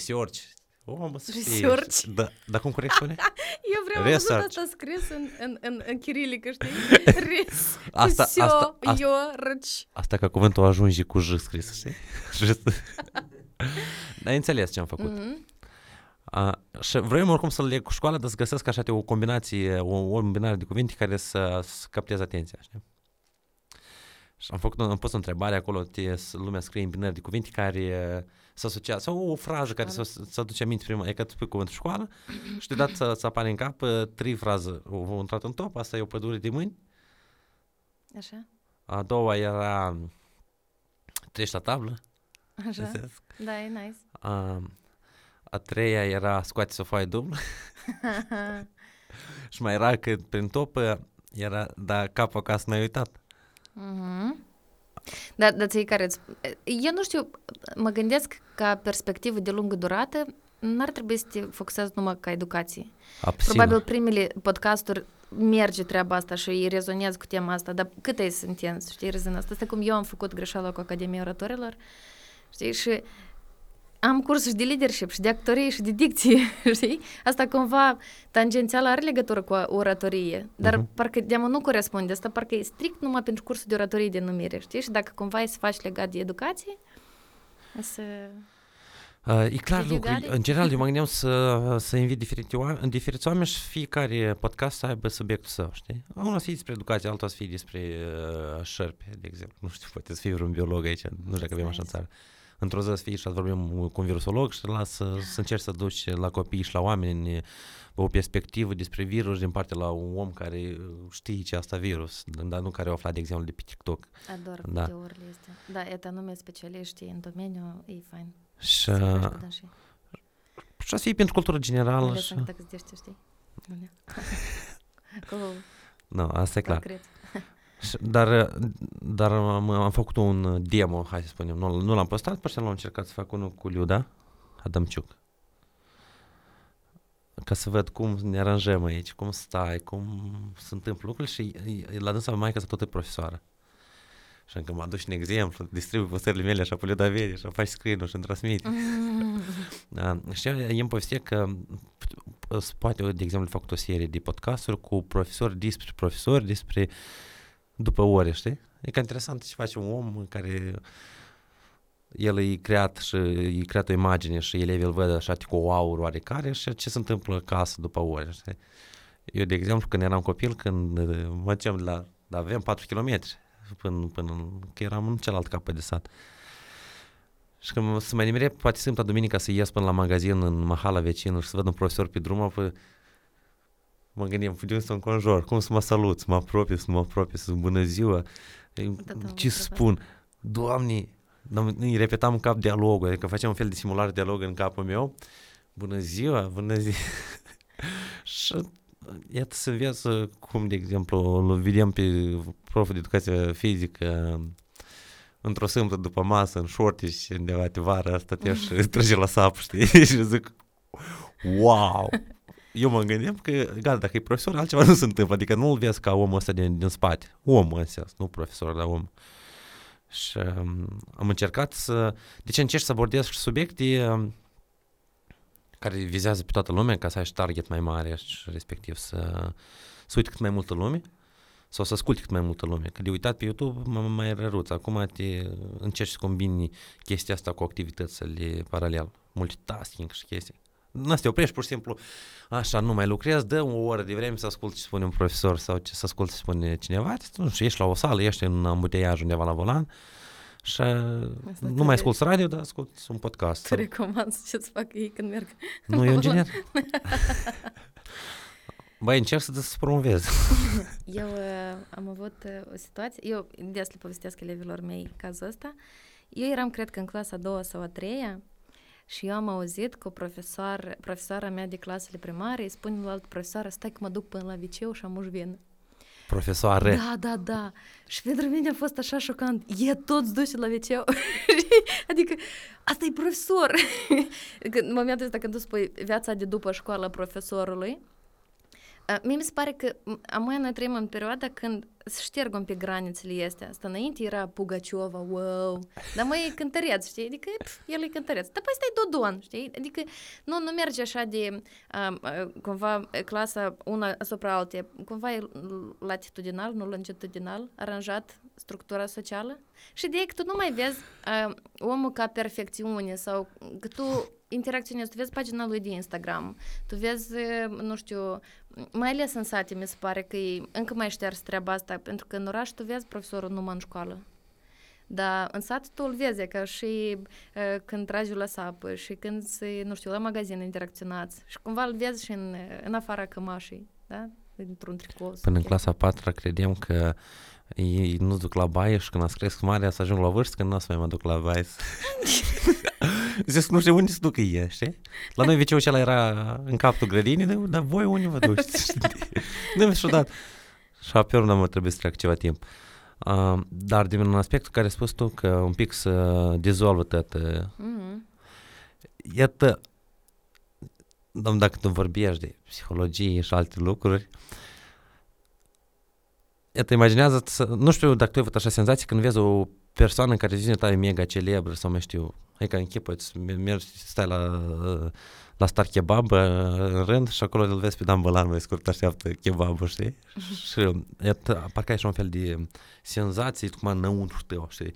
făcut într-o zi research. Omul să știe. Research? Da, dar cum corect spune? Eu vreau am văzut Research. asta scris în, în, în, în chirilică, știi? Res, Asta- cu sio, asta- asta- eu, răci. Asta ca cuvântul ajunge cu J scris, știi? J. Dar ai înțeles ce am făcut. Mhm. A, și vrem oricum să-l leg cu școala, dar să găsesc așa o combinație, o, o combinare de cuvinte care să, să capteze atenția, știi? Și am făcut, am pus o întrebare acolo, te, să lumea scrie în binări de cuvinte care să asociază, sau o frază care să, să aduce aminte prima, e că tu spui cuvântul școală și deodată să, să apare în cap uh, trei fraze. O, o intrat în top, asta e o pădure de mâini, Așa, a doua era treci la tablă, așa. găsesc. Da, e nice. a, a treia era scoate o foaie dublă și mai era că prin top uh, era, da, capul acasă n-ai uitat. Mhm. Da, dar ții care îți... Eu nu știu, mă gândesc ca perspectivă de lungă durată, n-ar trebui să te focusezi numai ca educație. Abțină. Probabil primele podcasturi merge treaba asta și îi rezonez cu tema asta, dar cât e să intensi, știi, rezina asta? Asta cum eu am făcut greșeala cu Academia Oratorilor, știi, și am cursuri de leadership și de actorie și de dicție, știi? Asta cumva tangențial are legătură cu oratorie, dar Mhm. parcă de nu corespunde. Asta parcă e strict numai pentru cursul de oratorie de numire, știi? Și dacă cumva e să faci legat de educație, e să... Uh, e clar Did you lucru. got it? În general, eu mă gândeam să, să invit diferite oameni, diferiți oameni și fiecare podcast să aibă subiectul său, știi? Unul să fie despre educație, altul să fie despre uh, șerpi, de exemplu. Nu știu, poate să fie vreun biolog aici, nu știu dacă avem așa în nice. țară. Într-o zi să fie și să vorbim cu un virusolog și la să, să încerci să duci la copii și la oameni o perspectivă despre virus din partea la un om care știe ce asta virus, dar nu care a aflat, de exemplu, de pe TikTok. Ador Da. videourile astea. Da, e anume specialiști în domeniu, e fain. Și, Să vorbești uh, cu dânsii. și să fie pentru cultură Mai generală. ales Și... încă dacă zicește, știi? Nu, nu. Cu Nu, asta e clar. concret. Și- Dar, dar am, am făcut un demo, hai să spunem, nu, nu l-am postat, pur și simplu am încercat să fac unul cu Liuda Adamciuc. Ca să văd cum ne aranjăm aici, cum stai, cum se întâmplă lucrurile și e- la dânsa mai că tot e profesoară. Și încă mă aduci un exemplu, distribui postările mele așa pe Liuda vede și faci screen-ul și îmi transmite. Mm. Da, și eu îmi povestea că p- s- poate, de exemplu, fac o serie de podcasturi cu profesori despre profesori, despre după ore, știi? E ca interesant ce face un om care el e creat și e creat o imagine și elevii îl văd așa cu o aură oarecare și ce se întâmplă acasă după ore, știi? Eu, de exemplu, când eram copil, când uh, mă duceam la, da, aveam 4 km până, până, în- că eram în celălalt capăt de sat. Și când mă- să mai nimere, poate sâmbătă, duminica să ies până la magazin în mahala vecinul și să văd un profesor pe drum, apoi mă gândim, de unde să înconjor, cum să mă salut, să mă apropie, să mă apropie, să bună ziua, Da, da, ce da, să da. spun, Doamne, Dar îi repetam în cap dialogul, adică făceam un fel de simulare de dialog în capul meu. Bună ziua, bună ziua. și iată să înveți cum, de exemplu, îl vedem pe proful de educație fizică într-o sâmbătă după masă, în șorti și undeva de vară, stătea și trage la sap, știi? și zic, wow! Eu mă gândeam că, gata, dacă e profesor, altceva nu se întâmplă, adică nu-l vezi ca omul ăsta din, din spate. Omul ăsta, nu profesor, dar om. Și um, am încercat să... Deci încerc să abordez și subiecte um, care vizează pe toată lumea, ca să ai și target mai mare și respectiv să, să uite cât mai multă lume sau să asculti cât mai multă lume. Că de uitat pe YouTube mă mai răruț. Acum te încerci să combini chestia asta cu activitățile paralel. Multitasking și chestii. Nu te oprești pur și simplu, așa, nu mai lucrezi, dă o oră de vreme să asculti ce spune un profesor sau ce să asculti ce spune cineva, nu știu, ești la o sală, ești în ambuteiaj undeva la volan și nu te- mai asculti radio, dar asculti un podcast. Te recomand ce-ți fac ei când merg. Nu, eu inginer. Băi, încerc să te promovez. Eu uh, am avut uh, o situație, eu des le povestesc elevilor mei cazul ăsta. Eu eram, cred că, în clasa a doua sau a treia și eu am auzit că o profesor, profesoara mea de clasele primare îi spune la altă profesoară, stai că mă duc până la viceu și am venă. Profesoare. Da, da, da. Și pentru mine a fost așa șocant. E toți duși la liceu. adică, asta e profesor. Că în momentul ăsta când tu spui viața de după școală profesorului, Mie mi se pare că amoi noi trăim în perioada când se șterg un pic granițele astea. Asta înainte era Pugaciova, wow, dar mai e cântăreț, știi? Adică pf, el e cântăreț. Dar păi stai Dodon, știi? Adică nu, nu merge așa de um, cumva clasa una asupra altea. Cumva e latitudinal, nu longitudinal, aranjat structura socială. Și de că tu nu mai vezi uh, omul ca perfecțiune sau că tu interacționezi, tu vezi pagina lui de Instagram, tu vezi, nu știu, mai ales în sate mi se pare că e încă mai șters treaba asta, pentru că în oraș tu vezi profesorul numai în școală. Dar în sat tu îl vezi, ca și uh, când tragi la sapă și când, se, nu știu, la magazin interacționați și cumva îl vezi și în, în afara cămașii, da? Într-un tricou. Până în clasa 4 credeam că ei nu duc la baieș și când ați cresc mare să ajung la vârstă, când nu o să mai mă duc la baieș. Zic, nu știu unde se duc ei, știi? La noi viciul acela era în capul grădinii, dar voi unde vă duceți? nu mi-a dat. Și pe urmă mă trebuie să treacă ceva timp. Uh, dar din un aspect care ai spus tu, că un pic să dezolvă tot. Mm-hmm. Iată, dacă tu vorbești de psihologie și alte lucruri, Iată, imaginează, nu știu dacă tu ai avut așa senzație când vezi o persoană care zice ta e mega celebră sau mai știu, hai ca închipă, mergi, stai la, la Star Kebab în rând și acolo îl vezi pe Dan Bălan mai scurt așteaptă kebabul, știi? și iată, parcă ai așa un fel de senzație cum înăuntru tău, știi?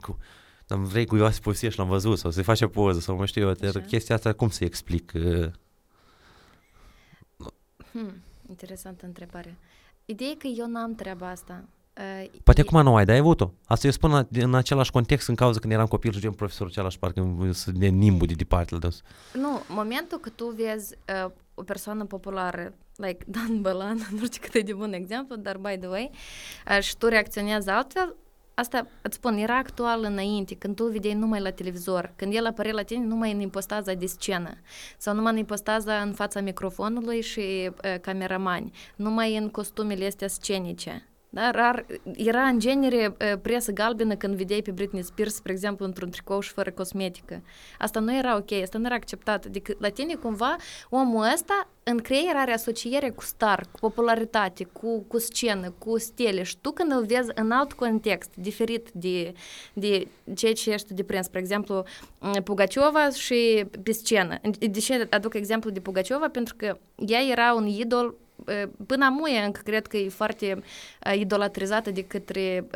Cu, dar vrei cuiva să povestești, l-am văzut sau să-i faci o poză sau mai știu eu, Așa. chestia asta cum să explic? Hmm, interesantă întrebare. Ideea e că eu n-am treaba asta. Uh, Poate e... acum nu ai, dar ai avut-o. Asta eu spun în același context în cauza când eram copil și profesorul același parcă să ne nimbu de departe la Nu, momentul că tu vezi uh, o persoană populară, like Dan Bălan, nu știu cât e de bun exemplu, dar by the way, uh, și tu reacționezi altfel, asta îți spun, era actual înainte, când tu vedeai numai la televizor, când el apărea la tine numai în impostaza de scenă sau numai în impostaza în fața microfonului și uh, cameramani, numai în costumele astea scenice. Da? Rar, era în genere presă galbenă când vedeai pe Britney Spears, spre exemplu, într-un tricou și fără cosmetică. Asta nu era ok, asta nu era acceptat. Adică la tine cumva omul ăsta în creier are asociere cu star, cu popularitate, cu, cu scenă, cu stele și tu când îl vezi în alt context, diferit de, de ceea ce ești de prins, spre exemplu, Pugaciova și pe scenă. De ce aduc exemplu de Pugaciova? Pentru că ea era un idol până amuie încă cred că e foarte idolatrizată de către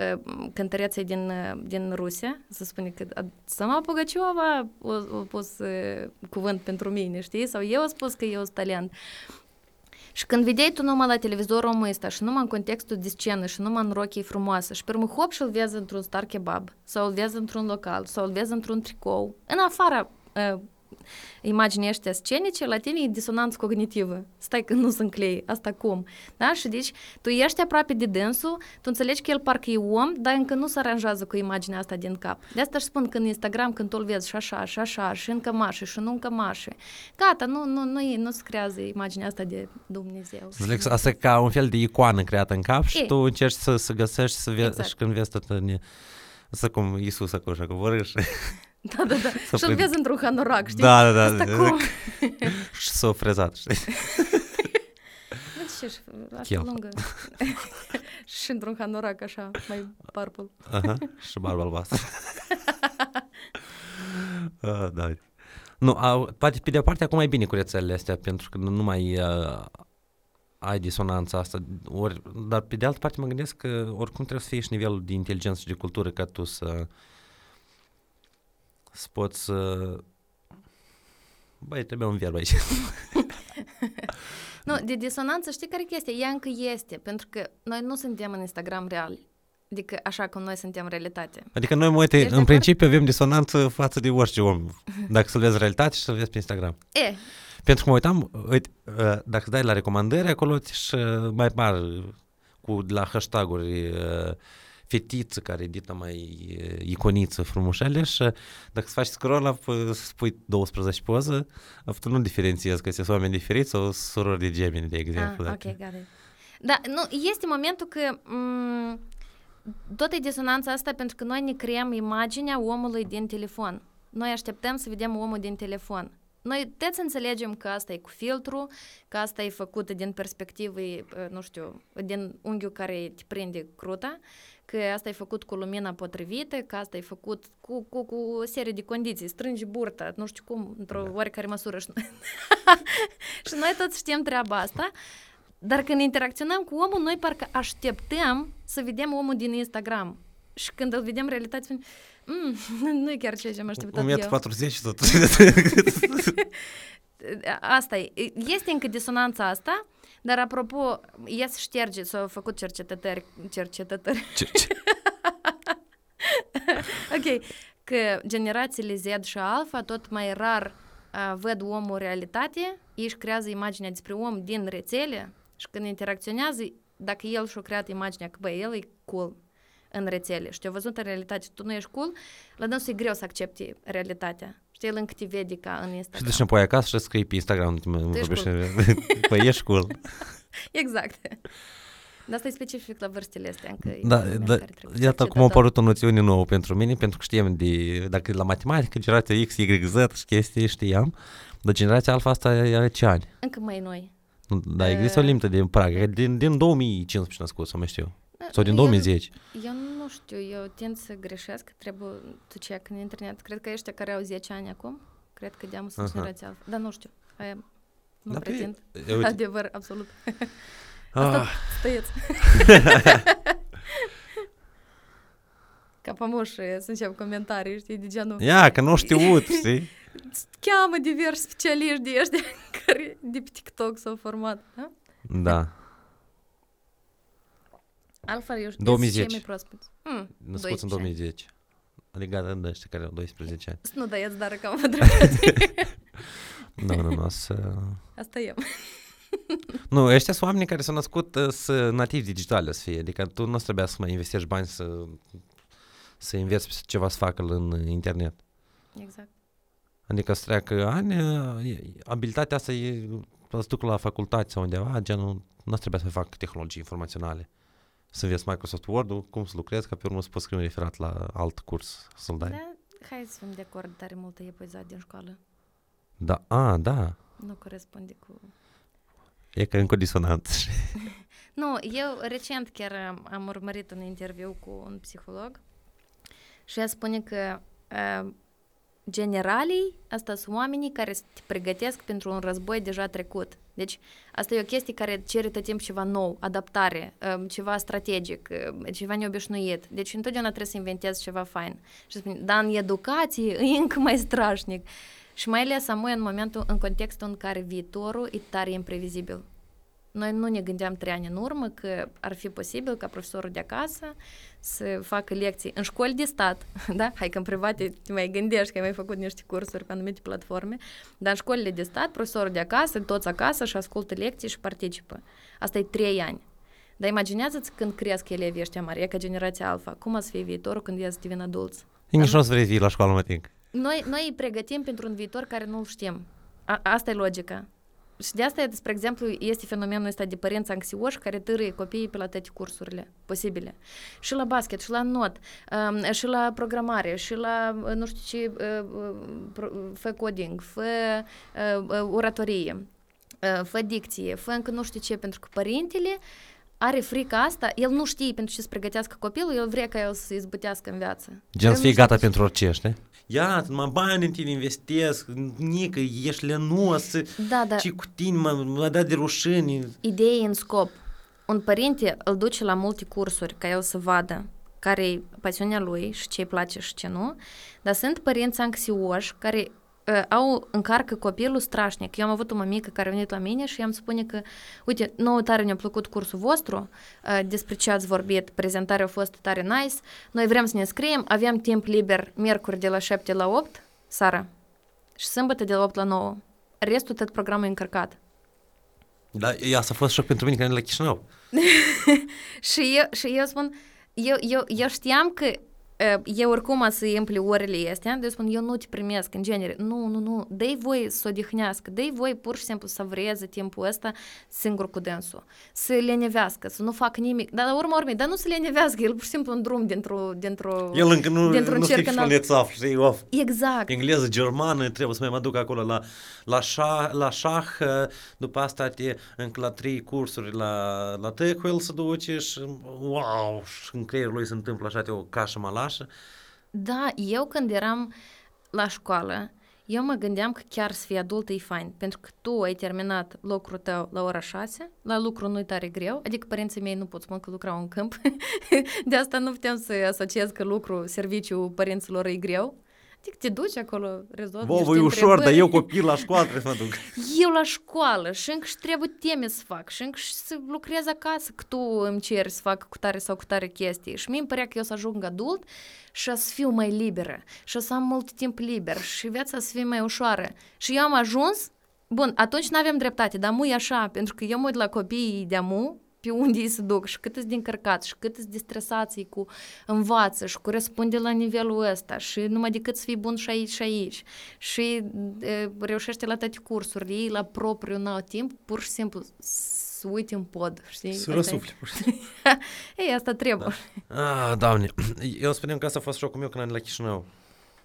cântăreții din, din Rusia, să spune că sama Pugaciova a, a pus cuvânt pentru mine, știi? Sau eu am spus că eu sunt talent. Și când vedeai tu numai la televizor omul ăsta și numai în contextul de scenă și numai în rochie frumoasă și pe urmă hop și îl vezi într-un star kebab sau îl vezi într-un local sau îl vezi într-un tricou, în afara uh, imaginea ăștia scenice, la tine e disonanță cognitivă. Stai că nu sunt clei, asta cum? Da? Și deci tu ești aproape de dânsul, tu înțelegi că el parcă e om, dar încă nu se aranjează cu imaginea asta din cap. De asta își spun că în Instagram când tu îl vezi și așa, și așa, și în cămașe, și nu în cămașe, gata, nu, nu, nu, nu se creează imaginea asta de Dumnezeu. Zic, asta e ca un fel de icoană creată în cap și e. tu încerci să, să găsești să vezi, exact. și când vezi tot în... Asta cum Iisus acolo, așa, cu Da, da, da. Și-l vezi într-un hanorac, știi? Da, da, da. Asta cum? și s-a frezat, știi? ce așa lungă. și într-un hanorac așa, mai purple. Aha, și barbă albastră. uh, da. Nu, a, poate pe de-o parte acum e bine cu rețelele astea, pentru că nu mai uh, ai disonanța asta, ori, dar pe de altă parte mă gândesc că oricum trebuie să fie și nivelul de inteligență și de cultură ca tu să să poți să... Băi, trebuie un verb aici. nu, de disonanță știi care chestia? Ea încă este, pentru că noi nu suntem în Instagram real. Adică așa cum noi suntem în realitate. Adică noi, uite, Ești în principiu avem disonanță față de orice om. Dacă să-l vezi realitate și să-l vezi pe Instagram. E. Pentru că mă uitam, uite, ă, dacă dai la recomandări, acolo și mai par cu la hashtag-uri uh, fetiță care edită mai iconiță frumușele și dacă îți faci scroll up, spui 12 poză, tu nu diferențiezi că sunt oameni diferiți sau surori de gemeni, de exemplu. Ah, ok, got it. Da, nu, este momentul că m- tot e disonanța asta pentru că noi ne creăm imaginea omului din telefon. Noi așteptăm să vedem omul din telefon. Noi toți înțelegem că asta e cu filtru, că asta e făcut din perspectivă, nu știu, din unghiul care te prinde cruta, că asta e făcut cu lumina potrivită, că asta e făcut cu, cu, cu o serie de condiții, strângi burta, nu știu cum, într-o da. oarecare măsură. Și noi, și noi toți știm treaba asta, dar când interacționăm cu omul, noi parcă așteptăm să vedem omul din Instagram. Și când îl vedem realitate, spunem, mm, nu e chiar ceea ce am așteptat 1,40 40 tot. asta e. Este încă disonanța asta, dar apropo, ies șterge, s-au făcut cercetători, cercetători. ok, că generațiile Z și Alpha tot mai rar uh, văd omul realitate, ei își creează imaginea despre om din rețele și când interacționează, dacă el și-a creat imaginea că, bă, el e cool în rețele și te-a văzut în realitate tu nu ești cool, la dânsul e greu să accepti realitatea. Știi, el încă te vede ca în Instagram. Și duci înapoi acasă și scrii pe Instagram, tu vorbești, cool. păi ești cool. exact. Dar asta e specific la vârstele astea. Încă da, da, iată cum a apărut o noțiune nouă pentru mine, pentru că știam de, dacă la matematică, generația X, Y, Z și chestii știam, dar generația alfa asta are ce ani? Încă mai noi. Da, există o limită de prag, din, din 2015 născut, sau mai știu. Sau din 2010. Eu, eu nu știu, eu tind să greșesc, trebuie tu check în internet. Cred că ăștia care au 10 ani acum, cred că deamă sunt generația alfa. Dar nu știu, aia nu da, pretind. Pe, Adevăr, absolut. Asta ah. stăieți. Ca pamoș să încep comentarii, știi, de genul... Ia, că nu știut, știi? Cheamă diversi specialiști de ăștia care de pe TikTok s-au format. Da? da. Alfa, eu 2010. mai proaspeți. Mm, Născuți în 2010. Legat de ăștia care au 12 ani. Să nu dăieți, dar că am Nu, nu, nu, să... Asta e. nu, ăștia sunt oamenii care s-au născut uh, să nativi digitale să fie. Adică tu nu trebuia să mai investești bani să, să înveți ceva să facă în internet. Exact. Adică să treacă ani, uh, abilitatea asta e să duc la facultate sau undeva, genul, nu trebuia să fac tehnologii informaționale să înveți Microsoft Word-ul, cum să lucrezi, ca pe urmă să poți scrie un referat la alt curs să-l dai. Da, hai să fim de acord, tare multă epuizat din școală. Da, a, da. Nu corespunde cu... E că încă disonant. nu, eu recent chiar am, am urmărit un interviu cu un psiholog și ea spune că uh, generalii, asta sunt oamenii care te pregătesc pentru un război deja trecut. Deci asta e o chestie care cere tot timpul ceva nou, adaptare, um, ceva strategic, um, ceva neobișnuit. Deci întotdeauna trebuie să inventezi ceva fain. Și spune, dar în educație e încă mai strașnic. Și mai ales amoi în momentul, în contextul în care viitorul e tare imprevizibil. Noi nu ne gândeam trei ani în urmă că ar fi posibil ca profesorul de acasă să facă lecții în școli de stat, da? Hai că în private te mai gândești că ai mai făcut niște cursuri pe anumite platforme, dar în școlile de stat, profesorul de acasă, toți acasă și ascultă lecții și participă. Asta e trei ani. Dar imaginează-ți când cresc elevii ăștia mari, e ca generația alfa, cum o să fie viitorul când ei să devină adulți? Nici nu o să vrei fi la școală, mă Noi, noi îi pregătim pentru un viitor care nu-l știm. A, asta e logica. Și de asta, spre exemplu, este fenomenul ăsta de părinți anxioși care târâie copiii pe la toate cursurile posibile. Și la basket, și la not, um, și la programare, și la, nu știu ce, uh, uh, fă coding, fă uh, oratorie, fă dicție, fă încă nu știu ce, pentru că părintele are frica asta, el nu știe pentru ce să pregătească copilul, el vrea ca el să izbătească în viață. Gen să fie gata pentru orice, știi? Ia, mă bani în tine investesc, nică, ești lenos, da, da. ce cu tine, mă, mă da de rușine. Idee în scop. Un părinte îl duce la multe cursuri ca el să vadă care e pasiunea lui și ce îi place și ce nu, dar sunt părinți anxioși care au încarcă copilul strașnic. Eu am avut o mămică care a venit la mine și i-am spune că, uite, nouă tare ne-a plăcut cursul vostru, despre ce ați vorbit, prezentarea a fost tare nice, noi vrem să ne scriem, aveam timp liber miercuri de la 7 la 8, Sara, și sâmbătă de la 8 la 9. Restul tot programul e încărcat. Da, asta a fost șoc pentru mine, că la Chișinău. și, eu, și eu spun, eu, eu, eu știam că uh, eu oricum să îi împli orele astea, eu spun, eu nu te primesc în genere. Nu, nu, nu, dă voi să odihnească, dă voi pur și simplu să vreze timpul ăsta singur cu dânsul, să lenevească, să nu facă nimic. Dar la urmă urmei, dar nu să lenevească, el pur și simplu în drum dintr-o... dintr-o El încă nu, dintr-un nu cerc știe înalt. ce țaf, știi, of. Exact. Engleză, germană, trebuie să mai mă duc acolo la, la, șah, la șah, după asta te încă la trei cursuri la, la Tecuel să duce și wow, și în creierul lui se întâmplă așa de o cașă malașă. Da, eu când eram la școală, eu mă gândeam că chiar să fii adult e fain, pentru că tu ai terminat lucrul tău la ora 6, la lucru nu-i tare greu, adică părinții mei nu pot spun că lucrau în câmp, de asta nu putem să asociez că lucru, serviciu părinților e greu, adică te duci acolo, rezolvi Vă, niște voi ușor, dar întrebări. eu copil la școală trebuie să mă duc. Eu la școală și încă și trebuie teme să fac și încă și să lucrez acasă că tu îmi ceri să fac cu tare sau cu tare chestii. Și mie îmi părea că eu să ajung adult și o să fiu mai liberă și o să am mult timp liber și viața să fie mai ușoară. Și eu am ajuns, bun, atunci nu aveam dreptate, dar mu e așa, pentru că eu mă uit la copiii de amu, pe unde ei se duc și cât din încărcați și cât de stresați cu învață și corespunde la nivelul ăsta și numai decât să fii bun și aici și aici și e, reușește la toate cursurile ei la propriu n-au timp, pur și simplu să uite în pod, știi? Să Asta e. răsufli. pur și simplu. Ei, asta trebuie. Ah, doamne, eu spuneam că asta a fost șocul meu când am venit la Chișinău.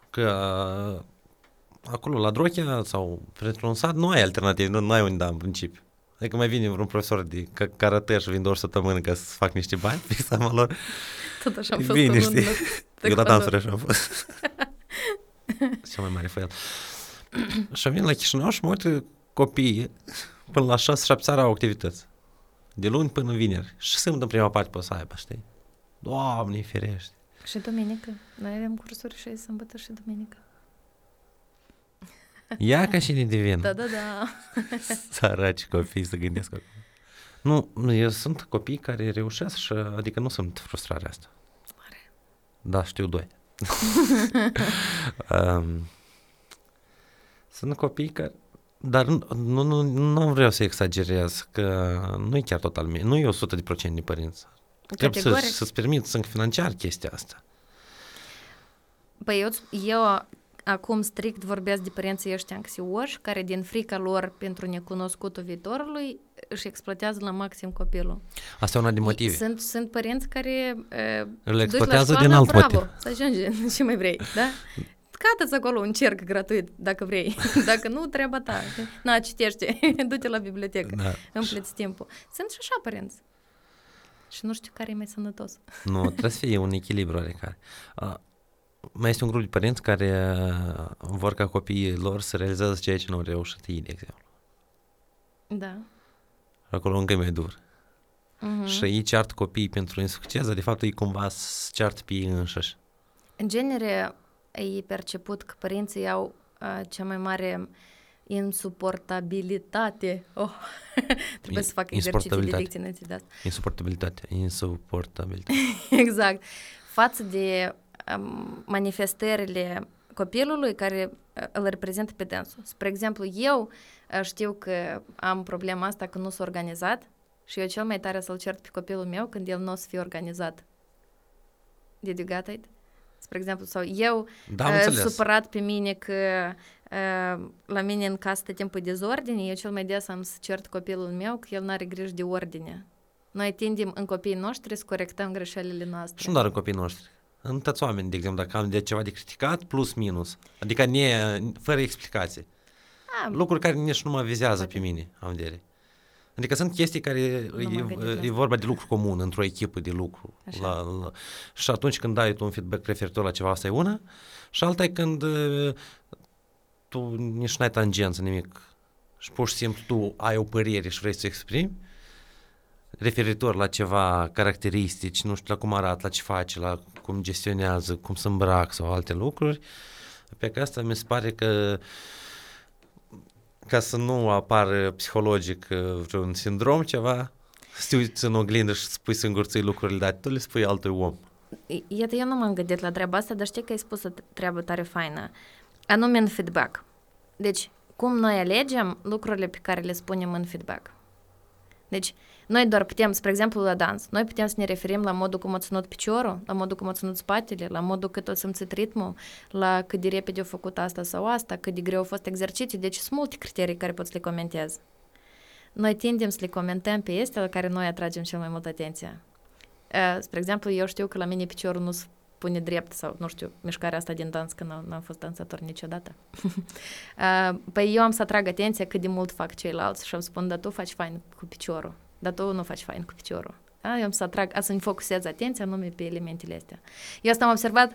Că uh, acolo, la Drochea sau printr-un sat, nu ai alternative, nu, nu ai unde da în principiu. Adică mai vine vreun profesor de ca- karate și vin două săptămâni ca să fac niște bani pe seama lor. Tot așa am E fost bine, un știi? la Eu la taekwondo. dansuri așa am fost. Cel mai mare fel. și am venit la Chișinău și mă uit copiii până la 6-7 seara au activități. De luni până vineri. Și sunt în prima parte pe să aibă, știi? Doamne, ferește. Și duminică. Noi avem cursuri și sâmbătă și duminică. Ia ca și ne devin. Da, da, da. Săraci copii să gândesc acum. Nu, nu, eu sunt copii care reușesc și adică nu sunt frustrarea asta. Mare. Da, știu doi. um, sunt copii care dar nu, nu, nu, nu vreau să exagerez, că nu e chiar total mie, nu e 100% de părinți. Trebuie să, Categoric. să-ți permiți încă financiar chestia asta. Păi eu, eu acum strict vorbesc de părinții ăștia anxioși, care din frica lor pentru necunoscutul viitorului își exploatează la maxim copilul. Asta e una din motive. Sunt, sunt părinți care uh, Îl duci la exploatează școală, din alt bravo, motiv. să ajungi ce mai vrei, da? Cată-ți acolo un cerc gratuit, dacă vrei. Dacă nu, treaba ta. Na, citește, du-te la bibliotecă, Da. împleți timpul. Sunt și așa părinți. Și nu știu care e mai sănătos. Nu, trebuie să fie un echilibru oarecare. Uh, mai este un grup de părinți care uh, vor ca copiii lor să realizează ceea ce nu au reușit ei, de exemplu. Da. Acolo încă e mai dur. Mhm. Și ei ceartă copiii pentru insucces, dar de fapt ei cumva se ceartă pe ei înșiși. În genere, e perceput că părinții au uh, cea mai mare insuportabilitate. Oh, trebuie In- să fac exerciții de insuportabilitate. dicție înainte de asta. Insuportabilitatea, insuportabilitatea. exact. Față de um, manifestările copilului care uh, îl reprezintă pe dânsul. Spre exemplu, eu uh, știu că am problema asta că nu s-a organizat și eu cel mai tare să-l cert pe copilul meu când el nu o să fie organizat. Did you get it? Spre exemplu, sau eu Da, am uh, înțeles. supărat pe mine că uh, la mine în casă tot timpul e dezordine, eu cel mai des am să cert copilul meu că el nu are grijă de ordine. Noi tindem în copiii noștri să corectăm greșelile noastre. Și nu doar în copiii noștri. În toți oameni, de exemplu, dacă am de ceva de criticat, plus minus. Adică ne, fără explicație. Ah, Lucruri care nici nu mă vizează pe mine, am vedere. Adică sunt chestii care m-am e, gândit la e asta. vorba de lucru comun, într-o echipă de lucru. Așa. La, la, și atunci când dai tu un feedback referitor la ceva, asta e una. Și alta e când uh, tu nici n-ai tangență, nimic. Și pur și simplu tu ai o părere și vrei să o exprimi referitor la ceva caracteristici, nu știu, la cum arată, la ce face, la cum gestionează, cum se îmbrac sau alte lucruri. Pe că asta mi se pare că ca să nu apară psihologic uh, vreun sindrom ceva, să te uiți în oglindă și să spui singur ții lucrurile, dar tu le spui altui om. I- Iată, eu nu m-am gândit la treaba asta, dar știi că ai spus o t- treabă tare faină. Anume în feedback. Deci, cum noi alegem lucrurile pe care le spunem în feedback. Deci, noi doar putem, spre exemplu, la dans, noi putem să ne referim la modul cum a ținut piciorul, la modul cum a ținut spatele, la modul cât a simțit ritmul, la cât de repede a făcut asta sau asta, cât de greu a fost exercițiul. Deci sunt multe criterii care poți să le comentezi. Noi tindem să le comentăm pe este la care noi atragem cel mai mult atenția. Uh, spre exemplu, eu știu că la mine piciorul nu pune drept sau, nu știu, mișcarea asta din dans, că nu am fost dansator niciodată. uh, păi eu am să atrag atenția cât de mult fac ceilalți și am spun, dar tu faci fain cu piciorul, dar tu nu faci fain cu piciorul. Da? Eu am să atrag, să-mi focusez atenția anume pe elementele astea. Eu asta am observat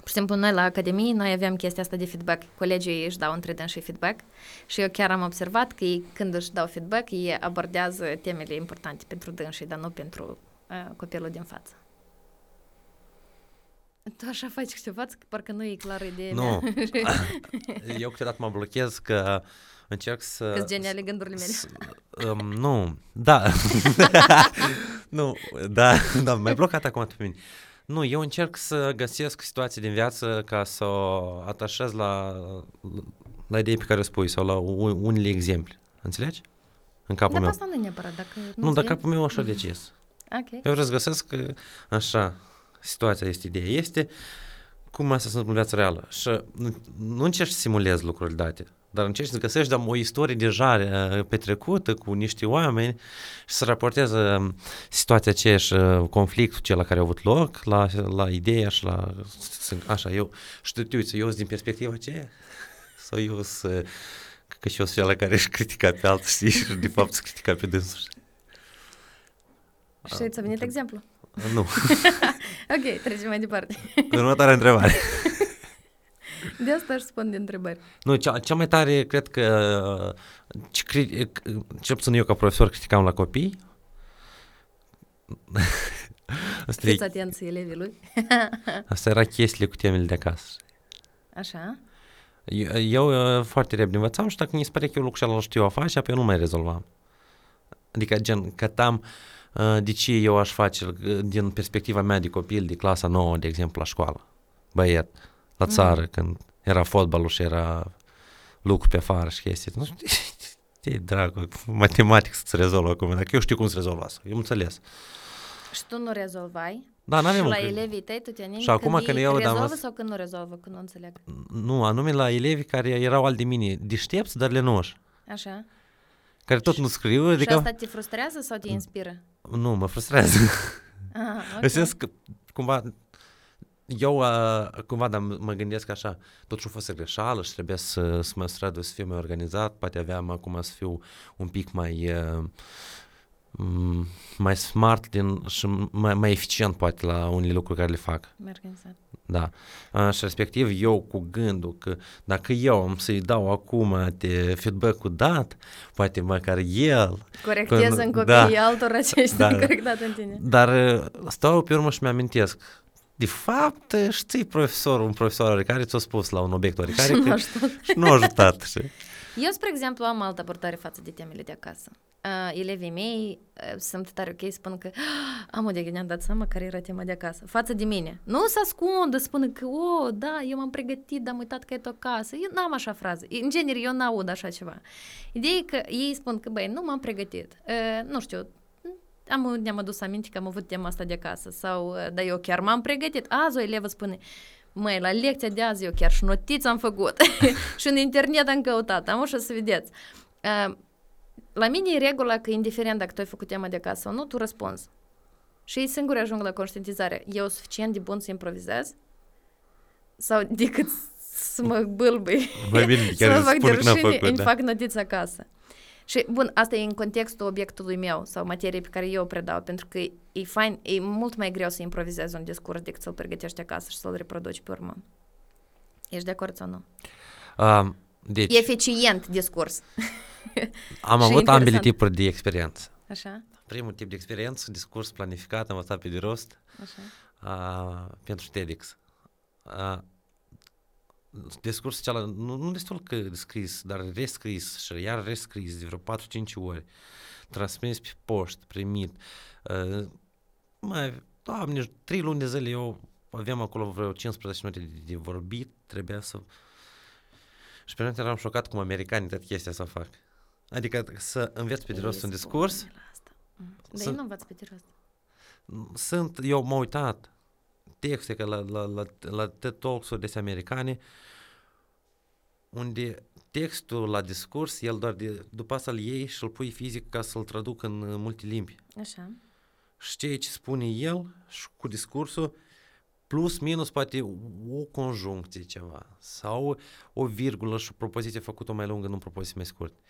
Pur și simplu, noi la Academie, noi avem chestia asta de feedback. Colegii își dau între și feedback și eu chiar am observat că ei, când își dau feedback, ei abordează temele importante pentru dânsii, dar nu pentru uh, copilul din față. Tu așa faci câteva, că parcă nu e clară ideea Nu. mea. Eu câteodată mă blochez că încerc să... Că-s geniale gândurile mele. Um, nu, da. nu, da, da, mai blocat acum pe mine. Nu, eu încerc să găsesc situații din viață ca să o atașez la, la idei pe care o spui sau la unele exemple. Înțelegi? În capul Dar meu. asta nu e neapărat. Dacă Nu, dar vine- capul meu așa decis. Ok. Eu vreau să găsesc că așa, situația este, ideea este, cum asta se întâmplă în viața reală. Și nu, nu încerci să simulezi lucruri date, dar încerci să găsești dar, o istorie deja uh, petrecută cu niște oameni și să raportezi uh, situația aceea și uh, conflictul cel la care a avut loc, la, la ideea și la... Așa, eu... Și tu te uiți, eu sunt din perspectiva aceea? Sau eu sunt... Că și eu sunt cel care își critica pe alții, știi, și de fapt să critica pe dânsul. Și ți-a venit exemplu. Nu. Ok, trecem mai departe. Următoarea întrebare. De asta își spun de întrebări. Nu, cea, cea mai tare, cred că, ce, cri- cel puțin eu ca profesor criticam la copii, asta, Fiți e, atenți elevii lui. asta era chestiile cu temele de acasă. Așa. Eu, eu uh, foarte repede învățam și dacă mi se pare că eu lucrul ăla știu a face, apoi eu nu mai rezolvam. Adică, gen, cătam uh, de ce eu aș face uh, din perspectiva mea de copil de clasa 9, de exemplu, la școală. Băiet, la țară, când era fotbalul și era lucru pe afară și chestii. Nu știu, ce dragă, matematic să-ți rezolvă acum, dacă eu știu cum să rezolv asta, eu am înțeles. Și tu nu rezolvai? Da, n-avem și la încredere. elevii tăi tu te aningi Și acum când, când ei eu rezolvă am- sau când nu rezolvă, când nu înțeleg? Nu, anume la elevii care erau al de mine, deștepți, dar lenoși, Așa. care tot nu scriu, Și adică... asta te frustrează sau te inspiră? Nu, mă frustrează. Ah, În sens că, cumva, eu uh, cumva dar mă gândesc așa, totuși a fost o greșeală și trebuie să, să mă strădui să fiu mai organizat, poate aveam acum să fiu un pic mai uh, m- mai smart din, și mai, mai eficient poate la unele lucruri care le fac. Mai organizat. Da. Uh, și respectiv eu cu gândul că dacă eu am să-i dau acum de feedback-ul dat, poate măcar el Corectez Până- în da. copiii altora ce ești Da. corectat în tine. Dar uh, stau pe urmă și mi-amintesc. De fapt, uh, știi profesorul, un profesor care ți-a spus la un obiect oarecare Și că nu ajutat. și nu a ajutat. știi? Eu, spre exemplu, am altă abordare față de temele de acasă. Uh, elevii mei uh, sunt tare ok, spun că "Ah, am o de ne-am dat seama care era tema de acasă. Față de mine. Nu să ascundă, spună că, o, da, eu m-am pregătit, dar am uitat că e tot acasă. Eu n-am așa frază. În genere, eu n-aud așa ceva. Ideea e că ei spun că, băi, nu m-am pregătit. Uh, nu știu, am, ne-am adus aminte că am avut tema asta de acasă sau, uh, dar eu chiar m-am pregătit. Azi o elevă spune, Măi, la lecția de azi eu chiar și notiți am făcut și în internet am căutat, am așa să vedeți. Uh, la mine e regula că indiferent dacă tu ai făcut tema de acasă sau nu, tu răspunzi. Și ei singuri ajung la conștientizare. Eu sunt suficient de bun să improvizez? Sau decât să mă bâlbâi? Mai bine să chiar mă fac de spun că n-am rușine, făcut. îmi Da. fac notiți acasă. Și, bun, asta e în contextul obiectului meu sau materiei pe care eu o predau, pentru că e, e fain, e mult mai greu să improvizezi un discurs decât să-l pregătești acasă și să-l reproduci pe urmă. Ești de acord sau nu? Uh, deci, E eficient discurs. am și avut interesant. ambele tipuri de experiență. Așa? Primul tip de experiență, discurs planificat, învățat pe de rost, Așa. uh, pentru TEDx. Uh, discursul cealaltă, nu, nu destul că scris, dar rescris și iar rescris de vreo 4-5 ori, transmis pe poștă, primit. Uh, mai, doamne, 3 luni de zile eu aveam acolo vreo 15 minute de, de vorbit, trebuia să... Și pe mine eram șocat cum americanii tot chestia să o fac. Adică să înveți pe de rost un discurs. Da, Să- ei nu învață pe de rost. Sunt, eu m-am uitat texte că la, la, la, la TED Talks-uri dese americane, unde textul la discurs, el doar de, după asta îl iei și îl pui fizic ca să-l traduc în uh, multe limbi. Așa. Și ceea ce spune el și cu discursul, plus minus poate o conjuncție ceva sau o virgulă și o propoziție făcută mai lungă, nu o propoziție mai scurtă.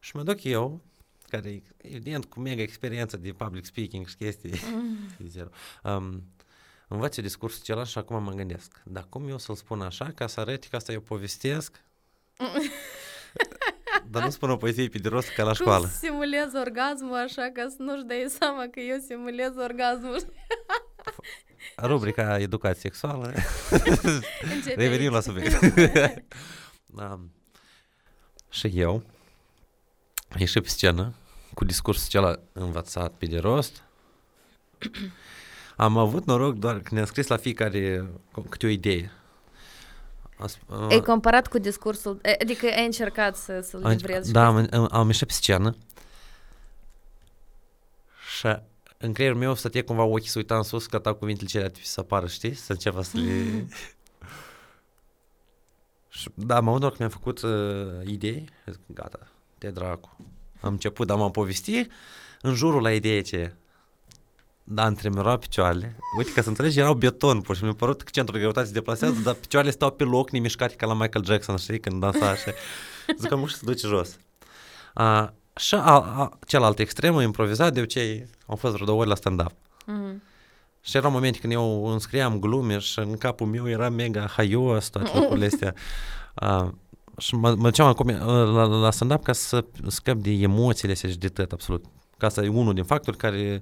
Și mă duc eu, care evident cu mega experiență de public speaking și chestii, Mm. zero, um, învăț eu discursul celălalt și acum mă gândesc, dar cum eu să-l spun așa ca să arăt că asta eu povestesc? dar nu spun o poezie pe de rost ca la școală. Cum simulez orgasmul așa ca să nu-și dai seama că eu simulez orgasmul. Rubrica educație sexuală. Începe Revenim aici. la subiect. da. Și eu ieși pe scenă cu discursul acela învățat pe de rost. Am avut noroc doar că ne-a scris la fiecare câte o idee. A sp- Ai comparat cu discursul, e, adică ai încercat să, să-l a- livrezi. și Da, cu- am, am, am ieșit pe scenă și în creierul meu stătea cumva ochii să uitam în sus, că tau cuvintele cele să apară, știi? Să înceapă să le... Și, da, m-am doar că mi-am făcut uh, idei, zic, gata, te dracu. Am început, dar m-am povestit în jurul la ideea ce da, îmi tremerau picioarele. Uite, ca să înțelegi, erau beton, pur și mi-a părut că centrul de greutate se deplasează, dar picioarele stau pe loc, nemișcate ca la Michael Jackson, știi, când dansa așa. Zic că nu știu să duce jos. A, și a, a, cealaltă extremă, improvizat, de obicei, au fost vreo două ori la stand-up. Mhm. Și erau momente când eu înscriam glume și în capul meu era mega haios toate lucrurile astea. A, și mă, mă duceam acum la, la stand-up ca să scap de emoțiile astea și de tot, absolut. Ca asta e unul din factori care...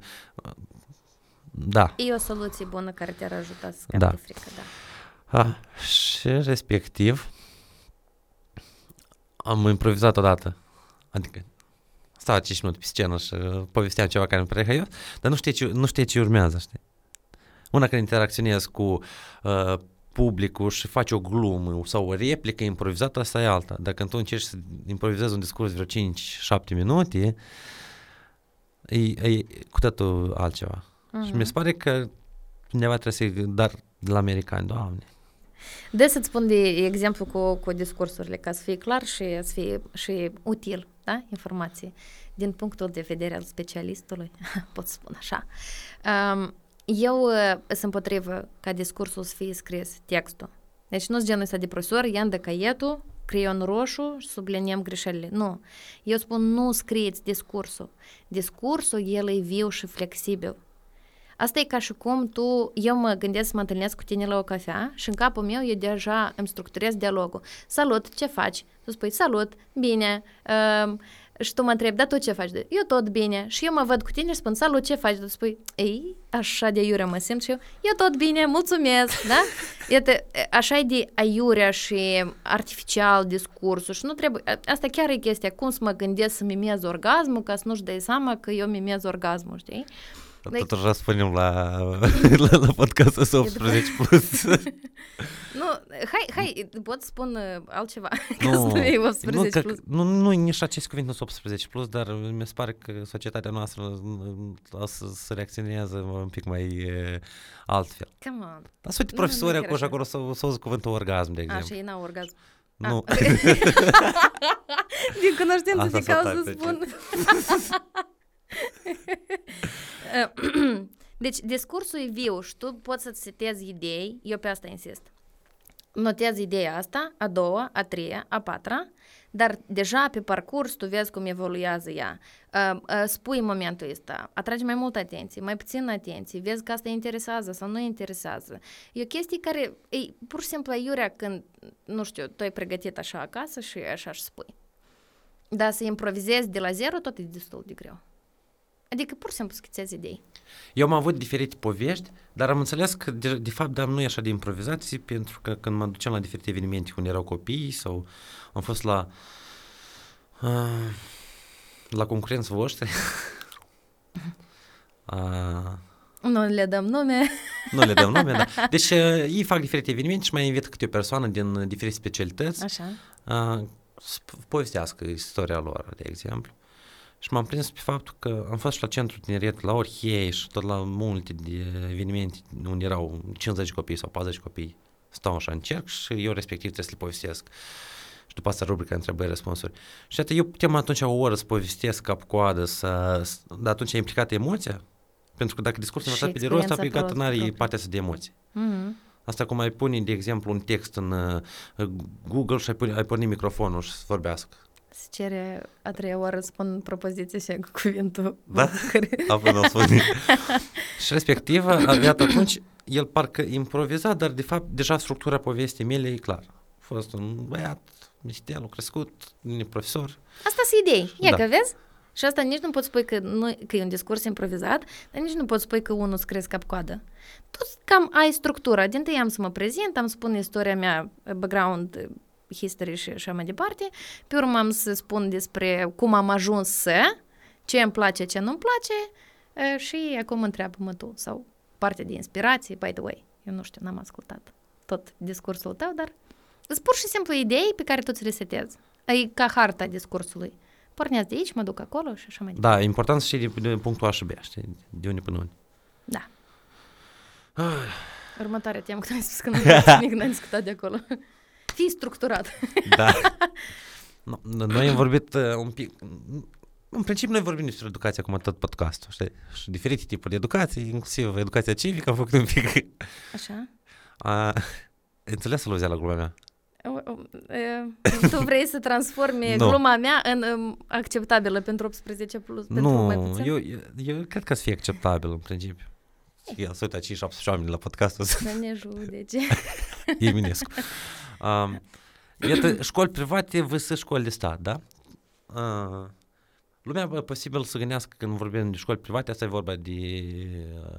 Da. E o soluție bună care te-ar ajuta să scapi Da. de frică, da. A, și respectiv am improvizat odată. Adică stau 5 minute pe scenă și uh, povesteam ceva care îmi părea haios, dar nu știi ce, nu știi ce urmează, știi? Una când interacționezi cu uh, publicul și faci o glumă sau o replică improvizată, asta e alta. Dacă tu încerci să improvizezi un discurs vreo 5-7 minute, e, e cu totul altceva. Mhm. Și mi se pare că undeva trebuie să dar de la americani, doamne. De să-ți spun de exemplu cu, cu discursurile, ca să fie clar și să fie și util, da, informație, din punctul de vedere al specialistului, pot spune așa. Um, eu uh, sunt împotrivă ca discursul să fie scris textul. Deci nu-s genul ăsta de profesor, ia de caietul, creion roșu și subliniem greșelile. Nu. Eu spun nu scrieți discursul. Discursul, el e viu și flexibil. Asta e ca și cum tu, eu mă gândesc să mă întâlnesc cu tine la o cafea și în capul meu eu deja îmi structurez dialogul. Salut, ce faci? Tu spui, salut, bine. Um, și tu mă întrebi, da, tu ce faci? Eu tot bine. Și eu mă văd cu tine și spun, salut, ce faci? Tu spui, ei, așa de iurea mă simt și eu, eu tot bine, mulțumesc, da? Iată, așa e de aiurea și artificial discursul și nu trebuie, asta chiar e chestia, cum să mă gândesc să mimez orgasmul ca să nu-și dai seama că eu mimez orgasmul, știi? Dar Like- Totuși răspunem la, la, la podcastul ăsta 18 plus. Nu, hai, hai, pot spun uh, altceva, ca nu, să nu e nu, 18 că, plus. nu, nu, nici acest cuvânt nu sunt 18 plus, dar mi se pare că societatea noastră o să, să reacționează un pic mai e, altfel. Come on. Dar sunt Nu, profesori nu chiar acolo și așa. acolo să, să auzi cuvântul orgasm, de exemplu. Așa, e n-au orgasm. nu. Ah. Din cunoștință Asta de s-o cauză tac pe spun. Deci, discursul e viu și tu poți să-ți setezi idei, eu pe asta insist. Notezi ideea asta, a doua, a treia, a patra, dar deja pe parcurs tu vezi cum evoluează ea. Uh, uh, spui momentul ăsta, atragi mai mult atenție, mai puțin atenție, vezi că asta interesează sau nu interesează. E o chestie care, e pur și simplu aiurea când, nu știu, tu ai pregătit așa acasă și așa și spui. Dar să improvizezi de la zero tot e destul de greu. Adică pur și simplu schițezi idei. Eu am avut diferite povești, dar am înțeles că de, de fapt dar nu e așa de improvizație pentru că când mă duceam la diferite evenimente unde erau copii sau am fost la uh, la concurenți voștri uh, Nu le dăm nume. nu le dăm nume, dar deci uh, ei fac diferite evenimente și mai invită câte o persoană din uh, diferite specialități Așa. uh, să povestească istoria lor, de exemplu. Și m-am prins pe faptul că am fost și la centru tineret, la Orhei și tot la multe de evenimente unde erau 50 copii sau 40 copii. Stau așa în cerc și eu respectiv trebuie să le povestesc. Și după asta rubrica întrebări răspunsuri. Și atât eu putem atunci o oră să povestesc cap-coadă, să, dar atunci e implicată emoția. Pentru că dacă discursul Și nu pe de rost, experiența aplicat n are proprie. partea asta de emoții. Mhm. Asta cum ai pune, de exemplu, un text în uh, Google și ai, pune, ai porni microfonul și să vorbească. Se cere a treia oară să spun propoziția și cu cuvântul. Da? Care... Apoi nu o spune. și respectiv, a- iată atunci, el parcă improviza, dar de fapt deja structura povestii mele e clar. A fost un băiat, miștel, a crescut, e profesor. Asta sunt idei. Ia Da. că vezi? Și asta nici nu pot spui că, nu, că e un discurs improvizat, dar nici nu pot spui că unul îți crezi cap-coadă. Tu cam ai structura. Din tâi am să mă prezint, am să spun istoria mea, background, history și așa mai departe. Pe urmă am să spun despre cum am ajuns să, ce îmi place, ce nu-mi place e, și acum întreabă-mă tu. Sau parte de inspirație, by the way. Eu nu știu, n-am ascultat tot discursul tău, dar sunt pur și simplu idei pe care tu ți le setezi. E ca harta discursului. Pornează de aici, mă duc acolo și așa mai departe. Da, e important să știi de, de punctul A și B, știi, de unde până unde. Da. Ah, Următoarea temă, că ai spus că nu vreau nimic, n-ai discutat de acolo. Fii structurat. Da. no, noi am vorbit uh, un pic... În principiu noi vorbim despre educație acum tot podcastul, știi? Și diferite tipuri de educație, inclusiv educația civică, am făcut un pic... Așa. A, înțeles aluzia la gluma mea? O- o- e, Tu vrei să transformi Nu. gluma mea în um, acceptabilă pentru 18 plus, pentru mai Nu, puțin? eu, eu, eu cred că să fie acceptabil în principiu. El se uită 5-7 oameni la podcastul ăsta, Să ne judece. Eminescu. Um, iată, școli private vs. școli de stat, da? Uh, lumea bă, posibil să gândească când vorbim de școli private, asta e vorba de uh,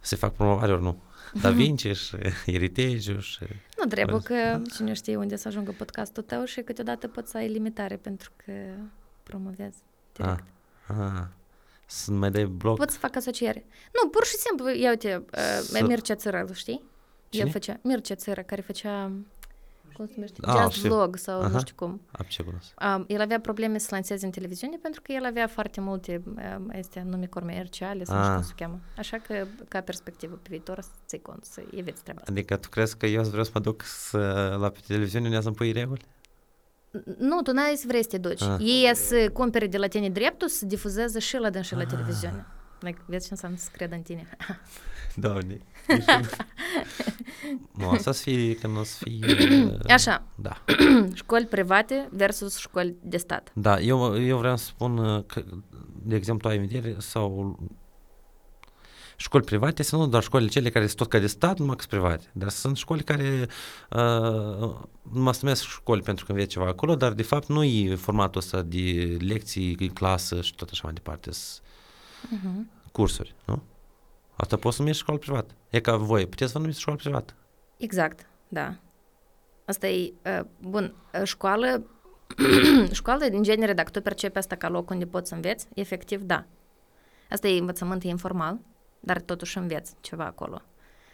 se fac promovare ori nu. Da Vinci și Heritage și... Nu trebuie Vezi? că cine știe unde să ajungă podcastul tău și câteodată poți să ai limitare pentru că promovezi direct. Ah, ah, să mai dai bloc. Poți să fac asociere. Nu, pur și simplu, ia uite, Să- uh, Mircea Țără, îl știi? Cine? El făcea, Mircea Țără, care făcea, cum se numește, Ah, jazz știu. vlog sau Aha. nu știu cum. Am ce cunosc. Um, el avea probleme să lanseze în televiziune pentru că el avea foarte multe um, astea nume comerciale sau nu știu Ah. cum se cheamă. Așa că, ca perspectivă pe viitor, să ții cont, să eviți treaba asta. Adică tu crezi că eu vreau să mă duc să, la pe televiziune unde să-mi pui reguli? Nu, tu n-ai să vrei să te duci. Ah. Ei să cumpere de la tine dreptul să difuzeze și la dâns și la Ah. televiziune. Like, vezi ce înseamnă să credă în tine. Doamne. Nu, asta să fie, că nu o să fie... Așa, Da. școli private versus școli de stat. Da, eu, eu vreau să spun uh, că, de exemplu, ai în vedere, sau școli private, sunt nu doar școlile cele care sunt tot ca de stat, numai că sunt private, dar sunt școli care uh, mă numesc școli pentru că înveți ceva acolo, dar de fapt nu e formatul ăsta de lecții, în clasă și tot așa mai departe, sunt Uh-huh. cursuri, nu? Asta poți să numești școală privată. E ca voi, puteți să vă numiți școală privată. Exact, da. Asta e, uh, bun, uh, școală, școală, în genere, dacă tu percepi asta ca loc unde poți să înveți, efectiv, da. Asta e învățământ informal, dar totuși înveți ceva acolo.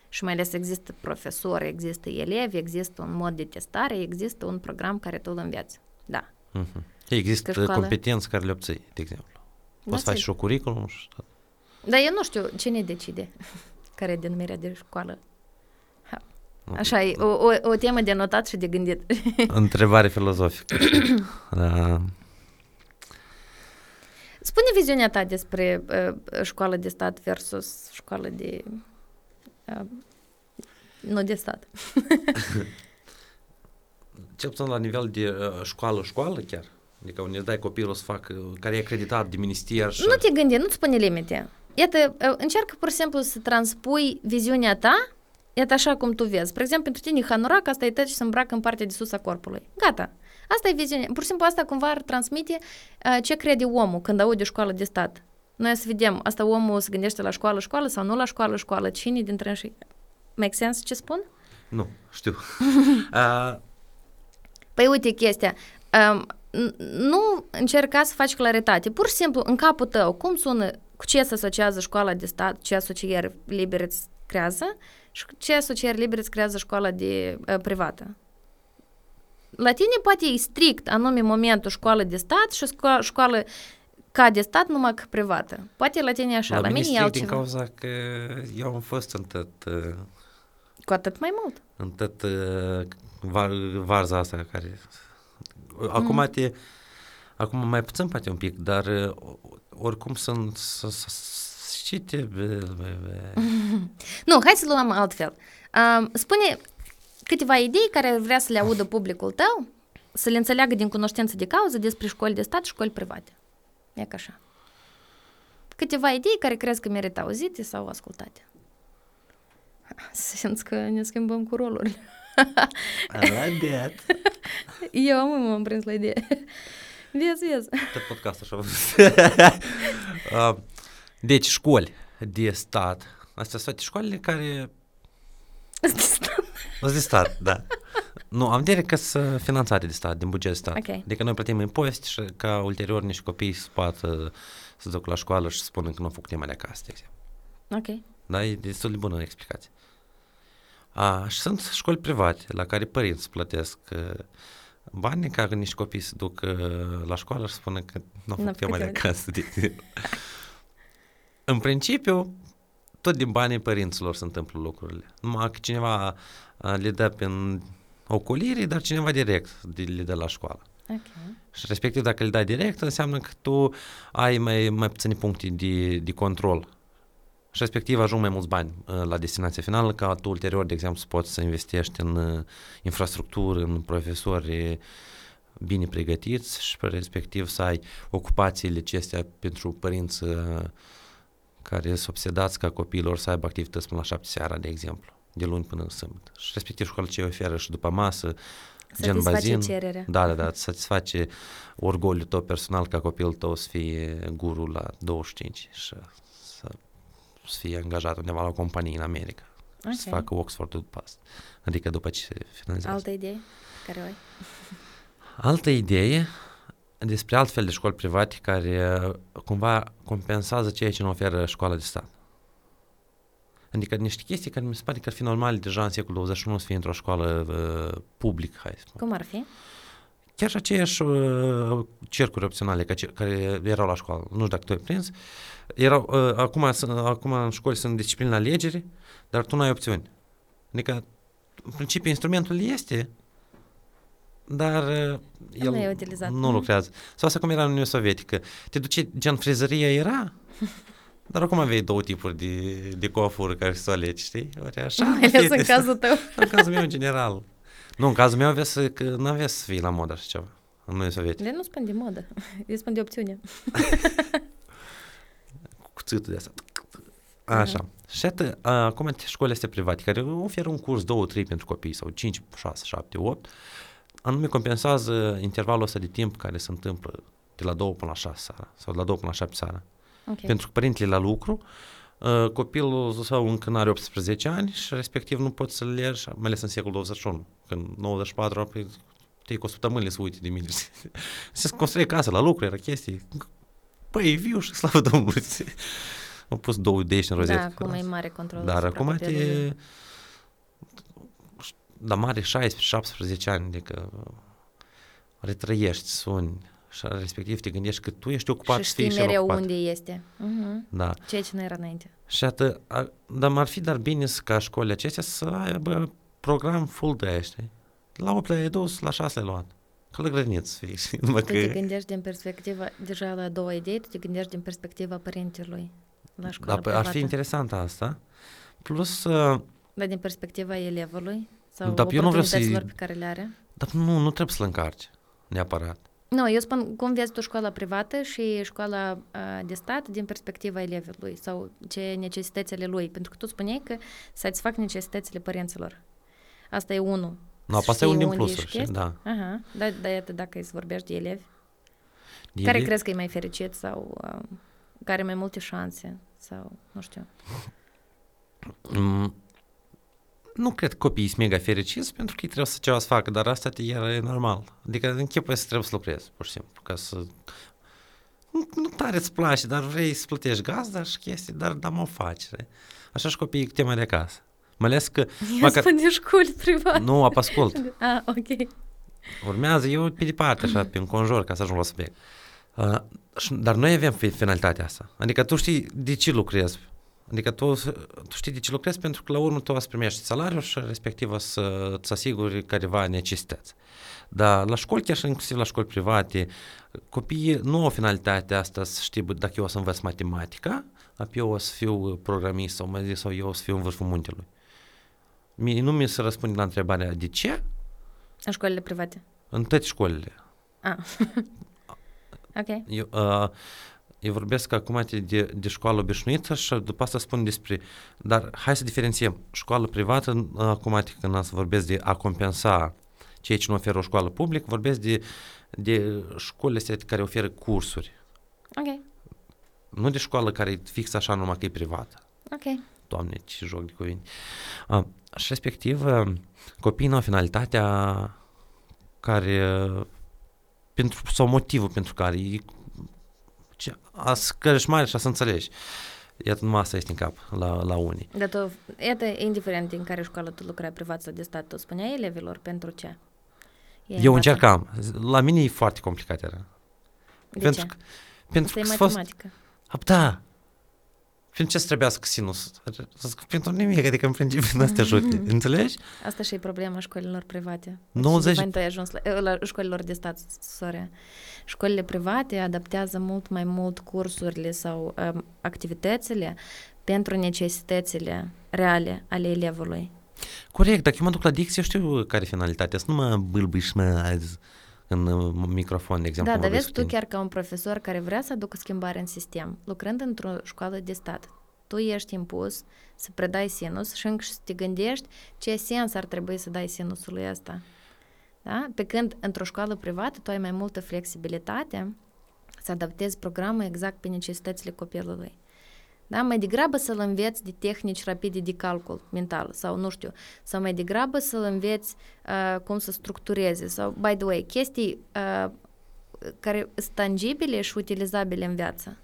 Și mai ales există profesori, există elevi, există un mod de testare, există un program care tu îl înveți. Da. Uh-huh. Există Că școală- competențe care le obții, de exemplu. Poți să That's faci it. și o curriculum și tot. Dar eu nu știu cine decide care e denumirea de școală. Ha. Așa, e o, o, o temă de notat și de gândit. Întrebare filozofică. da. Spune viziunea ta despre uh, școală de stat versus școală de... Uh, nu de stat. Cel puțin la nivel de uh, școală-școală chiar. Adică unde îți dai copilul să facă, care e acreditat de minister și... Nu te gândi, nu-ți pune limite. Iată, uh, încearcă pur și simplu să transpui viziunea ta, iată așa cum tu vezi. Spre exemplu, pentru tine Hanurak, asta e tot ce se îmbracă în partea de sus a corpului. Gata. Asta e viziunea. Pur și simplu asta cumva ar transmite uh, ce crede omul când aude școală de stat. Noi să vedem, asta omul se gândește la școală-școală sau nu la școală-școală, cine dintre și Make sense ce spun? Nu, știu. uh, Păi uite chestia, um, n- nu încerca să faci claritate. Pur și simplu, în capul tău, cum sună, cu ce se asociază școala de stat, ce asocieri libere îți creează și cu ce asocieri libere îți creează școala de uh, privată. la tine poate e strict anume momentul școală de stat și sco- școală ca de stat numai că privată. Poate la tine e așa, la, la mine e strict din altceva. cauza că eu am fost în tot, uh, Cu atât mai mult. în tot uh, var, varza asta care... Acum Mm. te... Acum mai puțin poate un pic, dar uh, oricum sunt... s- s- s- Și te... be- be- be- Nu, hai să luăm altfel. Um, spune câteva idei care vrea să le audă publicul tău, să le înțeleagă din cunoștință de cauză despre școli de stat și școli private. E ca așa. Câteva idei care crezi că merită auzite sau ascultate. Să simți că ne schimbăm cu rolurile. I like that. Eu am m-am prins la idee. Vezi, vezi. Tot podcastul așa. Uh, deci, școli de stat. Astea sunt toate școlile care... Sunt de stat, da. Nu, am vedere că sunt finanțate de stat, din buget de stat. Ok. Adică noi plătim impozite și ca ulterior niște copii să poată să ducă la școală și să spună că nu au făcut tema de acasă, de exemplu. Ok. Da, e destul de bună explicație. A, și sunt școli private la care părinți plătesc uh, bani ca niște copii să ducă la școală și să spună că nu au N-au făcut tema de făcut tema acasă. De exemplu. În principiu, tot din banii părinților se întâmplă lucrurile. Numai că cineva a, le dă prin ocolire, dar cineva direct de- le dă la școală. Ok. Și respectiv dacă le dai direct, înseamnă că tu ai mai, mai puține puncte de, de control. Și respectiv ajung mai mulți bani uh, la destinația finală, ca tu ulterior, de exemplu, să poți să investești în uh, infrastructură, în profesori bine pregătiți și pe respectiv să ai ocupațiile acestea pentru părinți uh, care sunt obsedați ca copiilor să aibă activități până la șapte seara, de exemplu, de luni până în sâmbătă. Și respectiv școala ce oferă și după masă, gen Satisface bazin. cererea. Da, da, da, îți satisface orgoliul tău personal ca copilul tău să fie guru la 25 și să, să fie angajat undeva la o companie în America. Okay. Să Ok. facă Oxford-ul după asta. Adică după ce se finalizează. Altă idee care o ai? Altă idee despre altfel de școli private care uh, cumva compensează ceea ce nu oferă școala de stat. Adică niște chestii care mi se pare că ar fi normale deja în secolul 21 să fie într-o școală uh, publică, hai să spun. Cum ar fi? Chiar și aceiași uh, cercuri opționale ca ce, care erau la școală, nu știu dacă tu ai prins, erau, uh, acum, sunt- acum în școli sunt discipline alegeri, dar tu nu ai opțiuni. Adică, în principiu, instrumentul este, dar uh, el nu e utilizat. nu Mhm. lucrează. Sau asta cum era în Uniunea Sovietică. Te duce, gen frizăria era, dar acum aveai două tipuri de, de coafură care să o alegi, știi? Ori așa, Mai ales fie în de- cazul tău. în cazul meu, în general. Nu, în cazul meu avea să, că nu avea să fie la modă așa ceva. În Uniunea Sovietică. De nu spun de modă, eu spun de opțiune. Cu cuțitul de asta. Așa. Și atât, a, acum școlile astea private, care oferă un curs, două, trei pentru copii, sau 5, 6, 7, 8, anume compensează intervalul ăsta de timp care se întâmplă de la 2 până la 6 seara, sau de la 2 până la 7 seara. Ok. Pentru că părintele la lucru, uh, copilul său încă nu are 18 ani și respectiv nu poți să-l ierși, mai ales în secolul 21, când 94 apoi te cu săptămânile să uite de mine. Se construie casă la lucru, era chestii. Păi, e viu și slavă Domnului. Au pus două dești în rozetă. Da, acum e mare control. Dar asupra acum copilului. te... Dar mare 16-17 ani, adică retrăiești, suni și respectiv te gândești că tu ești ocupat și să fii știi și el mereu ocupat. unde este. Mhm. Da. Ceea ce nu era înainte. Și atât, a, dar m-ar fi dar bine să, ca școlile acestea să aibă program full de aia, știi? La 8 le-ai dus, la 6 le-ai luat. Că la grădiniță să fii, știi? Numai Tu te că... gândești din perspectiva, deja la două idei, tu te gândești din perspectiva părintelui la școală Da, păi ar fi privată. interesant asta. Plus, uh, Dar din perspectiva elevului sau Dar eu nu vreau să-i- oportunităților pe care le are. dar nu, nu trebuie să-l încarci, neapărat. Nu, eu spun cum vezi tu școala privată și școala uh, de stat din perspectiva elevului sau ce necesitățile lui. Pentru că tu spuneai că satisfac necesitățile părinților. Asta e unul. Nu, Să asta e unul știi din unde plusuri, ești știi? chestia. Da. Aha, dar da, iată dacă îți vorbești de elevi, De care ele- crezi că e mai fericit sau uh, care are mai multe șanse sau nu știu. Mm, nu cred că copiii sunt mega fericiți pentru că ei trebuie să ceva să facă, dar asta te iar e normal. Adică închipui să trebuie să lucrezi, pur și simplu, ca să... Nu, nu tare îți place, dar vrei să plătești gazda și chestii, dar da mă faci. știi? Așa și copiii cu tema de acasă. Mai ales că... Eu Măcar- spun de școli private. Nu, ap ascult. Ah, ok. urmează, eu pe departe, așa, pe înconjur, ca să ajung la subiect. Uh, dar noi avem finalitatea asta. Adică tu știi de ce lucrezi. Adică tu, tu știi de ce lucrezi pentru că la urmă tu o să primești salariul și respectiv o să îți asiguri careva necesități. Dar la școli, chiar și inclusiv la școli private, copiii nu au finalitatea asta să știi dacă eu o să învăț matematica, apoi eu o să fiu programist sau, mai zis, sau eu o să fiu în vârful muntelui. Mie, nu mi se răspunde la întrebarea de ce. În școlile private? În toate școlile. Ah. ok. Eu, uh, eu vorbesc acum de, de școală obișnuită și după asta spun despre... Dar hai să diferențiem. Școală privată, acum când să vorbesc de a compensa ceea ce nu oferă o școală publică, vorbesc de, de școlile astea care oferă cursuri. Ok. Nu de școală care e fix așa numai că e privată. Ok. Doamne, ce joc de cuvinte. Uh, și respectiv, uh, copiii nu au finalitatea care pentru, sau motivul pentru care e ce, a scărești mare și a să înțelegi. Iată, numai asta este în cap la, la unii. Dar tu, iată, indiferent în care școală tu lucrai privat sau de stat, tu spuneai elevilor pentru ce? Ei Eu încercam. La mine e foarte complicat era. De pentru ce? Că, pentru Asta că e matematică. Fost, da. Pentru ce să trebuiască sinus? Pentru nimic, adică în principiu nu te ajute. Înțelegi? Asta și e problema școlilor private. 90... Și ai ajuns la, la școlilor de stat, sorry. Școlile private adaptează mult mai mult cursurile sau um, activitățile pentru necesitățile reale ale elevului. Corect, dacă eu mă duc la dicție, știu care e finalitatea, să nu mă bâlbâi și mă în microfon, de exemplu. Da, dar vezi tu chiar ca un profesor care vrea să aducă schimbare în sistem, lucrând într-o școală de stat, tu ești impus să predai sinus și încă să te gândești ce sens ar trebui să dai sinusului ăsta. Da? Pe când într-o școală privată tu ai mai multă flexibilitate să adaptezi programul exact pe necesitățile copilului. Da? Mai degrabă să-l înveți de tehnici rapide de calcul mental sau nu știu, sau mai degrabă să-l înveți uh, cum să structureze sau, by the way, chestii uh, care sunt tangibile și utilizabile în viață.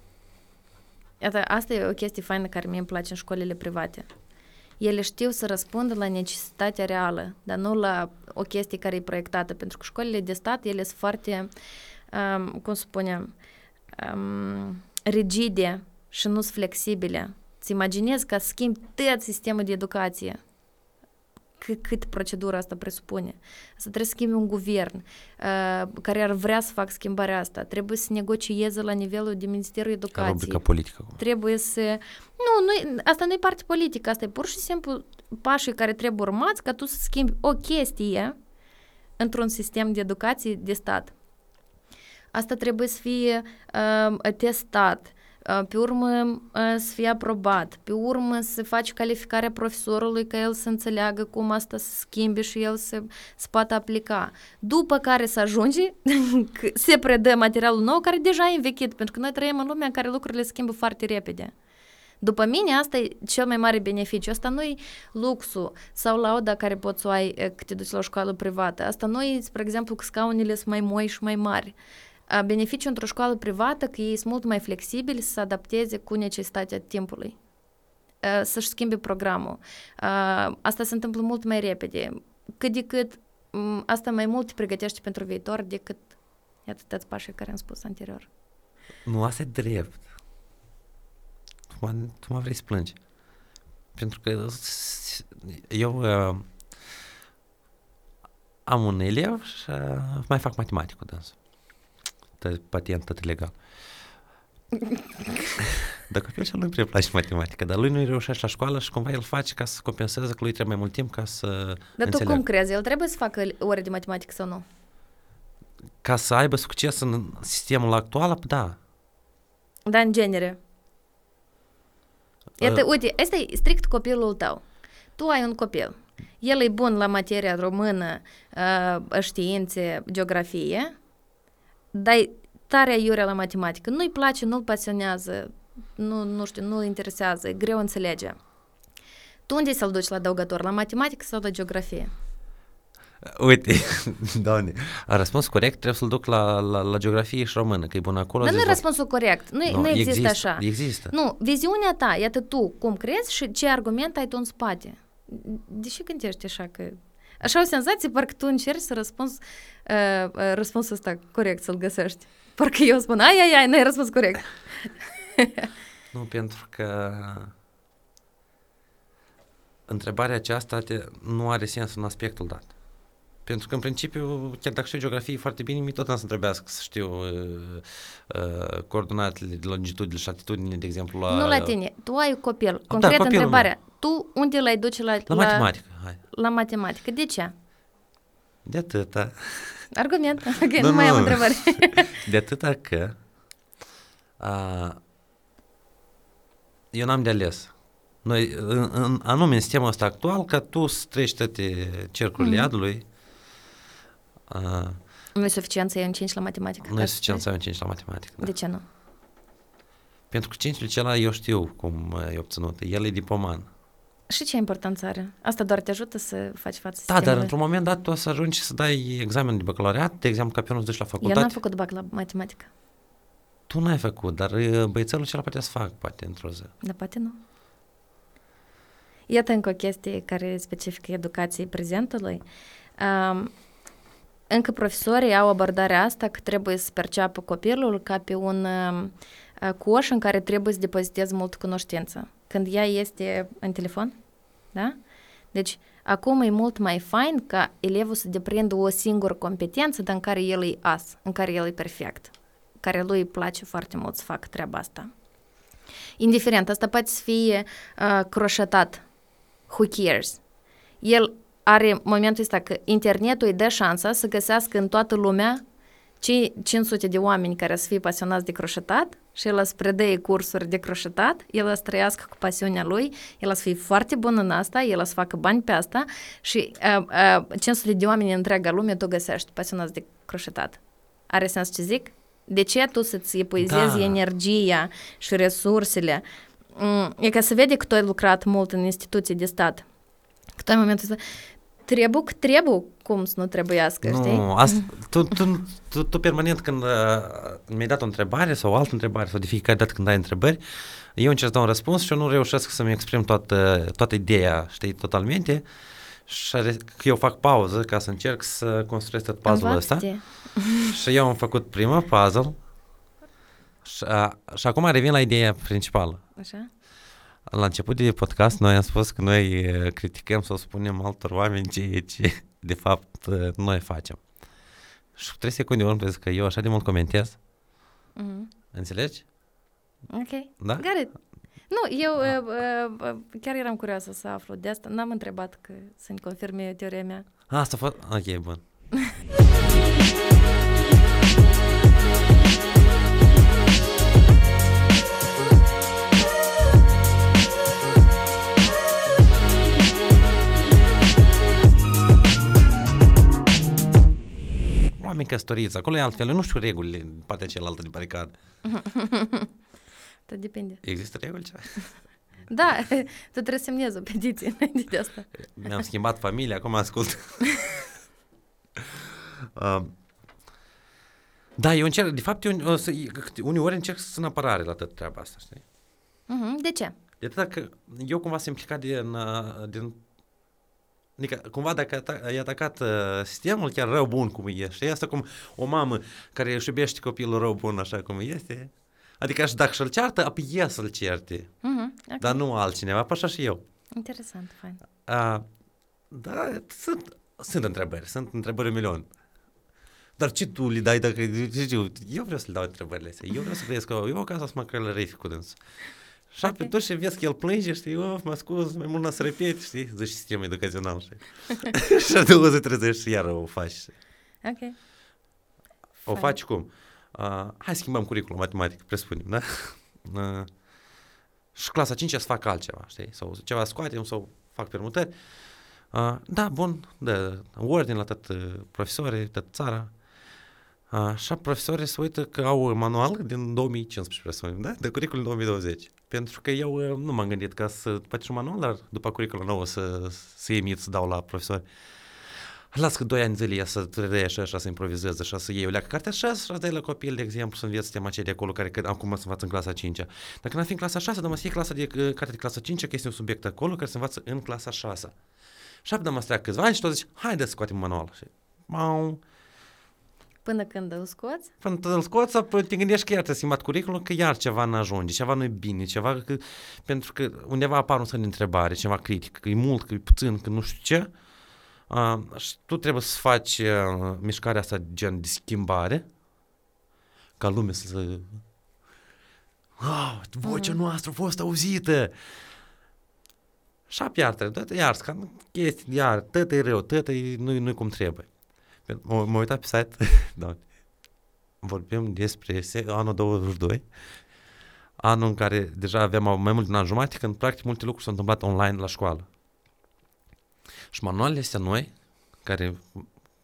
Iată, asta e o chestie faină care mie îmi place în școlile private. Ele știu să răspundă la necesitatea reală, dar nu la o chestie care e proiectată, pentru că școlile de stat, ele sunt foarte, um, cum spunem, um, rigide și nu sunt flexibile. Îți imaginezi că schimbi tot sistemul de educație. C- cât procedura asta presupune. Să trebuie să schimbi un guvern uh, care ar vrea să facă schimbarea asta. Trebuie să negocieze la nivelul de Ministerul Educației. Rubrica politică. Trebuie să... Nu, nu, asta nu e parte politică, asta e pur și simplu pașii care trebuie urmați ca tu să schimbi o chestie într-un sistem de educație de stat. Asta trebuie să fie uh, testat, pe urmă să fie aprobat, pe urmă să faci calificarea profesorului ca el să înțeleagă cum asta se schimbe și el să, să poată aplica. După care să ajungi, se predă materialul nou care deja e învechit, pentru că noi trăim în lumea în care lucrurile se schimbă foarte repede. După mine, asta e cel mai mare beneficiu. Asta nu e luxul sau lauda care poți să o ai că te duci la o școală privată. Asta nu e, spre exemplu, că scaunele sunt mai moi și mai mari beneficiu într-o școală privată că ei sunt mult mai flexibili să se adapteze cu necesitatea timpului, să-și schimbe programul. Asta se întâmplă mult mai repede. Cât de cât asta mai mult te pregătește pentru viitor decât iată toți pașii care am spus anterior. Nu, asta e drept. Tu mă, tu mă vrei să plângi. Pentru că eu uh, am un elev și uh, mai fac matematică dânsul patent tot legal. Dar copilul cel nu prea place matematică, dar lui nu reușește la școală și cumva el face ca să compenseze că lui trebuie mai mult timp ca să Dar înțeleagă. tu cum crezi? El trebuie să facă ore de matematică sau nu? Ca să aibă succes în sistemul actual, da. Da, în genere. Iată, uh. uite, ăsta e strict copilul tău. Tu ai un copil. El e bun la materia română, uh, științe, geografie, dar tare aiurea la matematică. Nu-i place, nu-l pasionează, nu, nu știu, nu-l interesează, e greu înțelege. Tu unde să-l duci la adăugător, la matematică sau la geografie? Uite, doamne, a răspuns corect, trebuie să-l duc la, la, la geografie și română, că e bun acolo. Dar nu e răspunsul corect, nu, no, nu există, există așa. Există. Nu, viziunea ta, iată tu, cum crezi și ce argument ai tu în spate. De ce gândești așa că Așa o senzație, parcă tu încerci să răspunzi uh, uh, răspunsul ăsta corect, să-l găsești. Parcă eu spun, ai, ai, ai, n-ai răspuns corect. nu, pentru că întrebarea aceasta te, nu are sens în aspectul dat. Pentru că, în principiu, chiar dacă știu geografie foarte bine, mi tot am să trebuiască să știu uh, uh, coordonatele, longitudinile și șatitudinile, de exemplu, la... Nu la tine, tu ai copil. Da, Concret da, întrebarea, meu. Tu unde l-ai duce la... La, la matematică, hai. La matematică, de ce? De atâta. Argument, ok, nu, nu mai am întrebare. de atâta că uh, eu n-am de ales. Noi, în, în, anume în sistemul ăsta actual, ca tu să treci toate cercurile mm-hmm. iadului, Uh, nu e suficient să iei un 5 la matematică? Nu e suficient să iei un 5 la matematică, da. De ce nu? Pentru că 5 celălalt eu știu cum e obținut. El e diploman. Și ce importanță are? Asta doar te ajută să faci față Da, dar într-un moment dat tu o să ajungi să dai examen de bacalaureat, de exemplu, ca pe unul la facultate. Eu n-am făcut bac la matematică. Tu n-ai făcut, dar uh, băiețelul celălalt poate să fac, poate, într-o zi. Da, poate nu. Iată încă o chestie care specifică educației prezentului. Um, încă profesorii au abordarea asta că trebuie să perceapă copilul ca pe un uh, coș în care trebuie să depoziteze multă cunoștință. Când ea este în telefon, da? Deci, acum e mult mai fain ca elevul să deprindă o singură competență, dar în care el e as, în care el e perfect, care lui îi place foarte mult să facă treaba asta. Indiferent, asta poate să fie uh, croșetat. Who cares? El are momentul ăsta că internetul îi dă șansa să găsească în toată lumea cei 500 de oameni care să fie pasionați de croșetat și el să predea cursuri de croșetat, el să trăiască cu pasiunea lui, el să fie foarte bun în asta, el să facă bani pe asta și uh, uh, 500 de oameni în întreaga lume tu găsești pasionați de croșetat. Are sens ce zic? De ce tu să-ți epuizezi da. energia și resursele? Mm, e ca să vede că tu ai lucrat mult în instituții de stat. Că tu ai momentul ăsta, trebuie că trebuie cum să nu trebuiască, nu, știi? Asta, tu, tu, tu, tu permanent când uh, mi-ai dat o întrebare sau o altă întrebare sau de fiecare dată când ai întrebări, eu încerc să dau un răspuns și eu nu reușesc să-mi exprim toată, toată ideea, știi, totalmente și eu fac pauză ca să încerc să construiesc tot puzzle-ul ăsta. și eu am făcut prima puzzle și, a, și acum revin la ideea principală. Așa? La început de podcast noi am spus că noi criticăm sau spunem altor oameni ce, ce de fapt noi facem. Și 3 secunde urmă că eu așa de mult comentez. Mm-hmm. Înțelegi? Ok. Da? Got it. Nu, eu uh, uh, chiar eram curioasă să aflu de asta. N-am întrebat că să-mi confirme teoria mea. Asta a fost... Ok, bun. oameni căsătoriți, acolo e altfel, eu nu știu regulile în partea cealaltă de baricadă. Tot depinde. Există reguli ceva? Da, tu trebuie să semnezi o petiție înainte de asta. Mi-am schimbat familia, acum ascult. uh, da, eu încerc, de fapt, eu, uneori încerc să sunt apărare la toată treaba asta, știi? Uh-huh. De ce? De atât că eu cumva sunt implicat din, din Adică, cumva, dacă ai atacat uh, sistemul chiar rău bun cum e, și asta cum o mamă care își iubește copilul rău bun așa cum este, adică și dacă și-l ceartă, apoi e să-l certe, uh-huh, okay. dar nu altcineva, așa și eu. Interesant, fain. Uh, da, sunt, sunt întrebări, sunt întrebări un milion. Dar ce tu le dai dacă... Eu vreau să le dau întrebările astea. Eu vreau să vezi că eu acasă să mă călărific cu dânsul. Și okay. atunci și vezi că el plânge, știi, of, mă scuz, mai mult n să repet, știi, zici sistemul educațional, știi. și a doua zi trezești și iar o faci. Ok. O faci cum? Uh, hai schimbăm curriculum matematic, presupunem, da? Uh, și clasa 5 să fac altceva, știi? Sau ceva scoatem sau fac permutări. Uh, da, bun, da, ordine la tot profesorii, tot țara. Așa, profesorii se uită că au manual din 2015, presupun, da? De curriculum 2020. Pentru că eu nu m-am gândit ca să faci un manual, dar după curriculum nou să, să emit, să dau la profesori. Las că doi ani zile ea să trăie așa, așa, să improvizeze, așa, să iei o leacă cartea așa, să dai la copil, de exemplu, să înveți tema aceea de acolo, care acum să învață în clasa 5 -a. Dacă n-ar fi în clasa 6, dar mă să clasa de, cartea de clasa 5 că este un subiect acolo care se învață în clasa 6 Și apoi mă câțiva ani și tot zici, haide să scoatem manual. Și, mau, Până când îl scoți? Până îl scoți, apoi te gândești că iar te schimbat curriculum, că iar ceva nu ajunge, ceva nu e bine, ceva că, pentru că undeva apar un semn de întrebare, ceva critic, că e mult, că e puțin, că nu știu ce. Uh, și tu trebuie să faci uh, mișcarea asta gen de schimbare, ca lumea să... Wow, vocea noastră a fost auzită! Și iar trebuie, iar, chestii, iar, tătă e rău, tătă nu-i, nu cum trebuie. M-am uitat pe site, da, vorbim despre anul 22, anul în care deja aveam mai mult de un an jumate, când practic multe lucruri s-au întâmplat online la școală. Și manualele astea noi, care,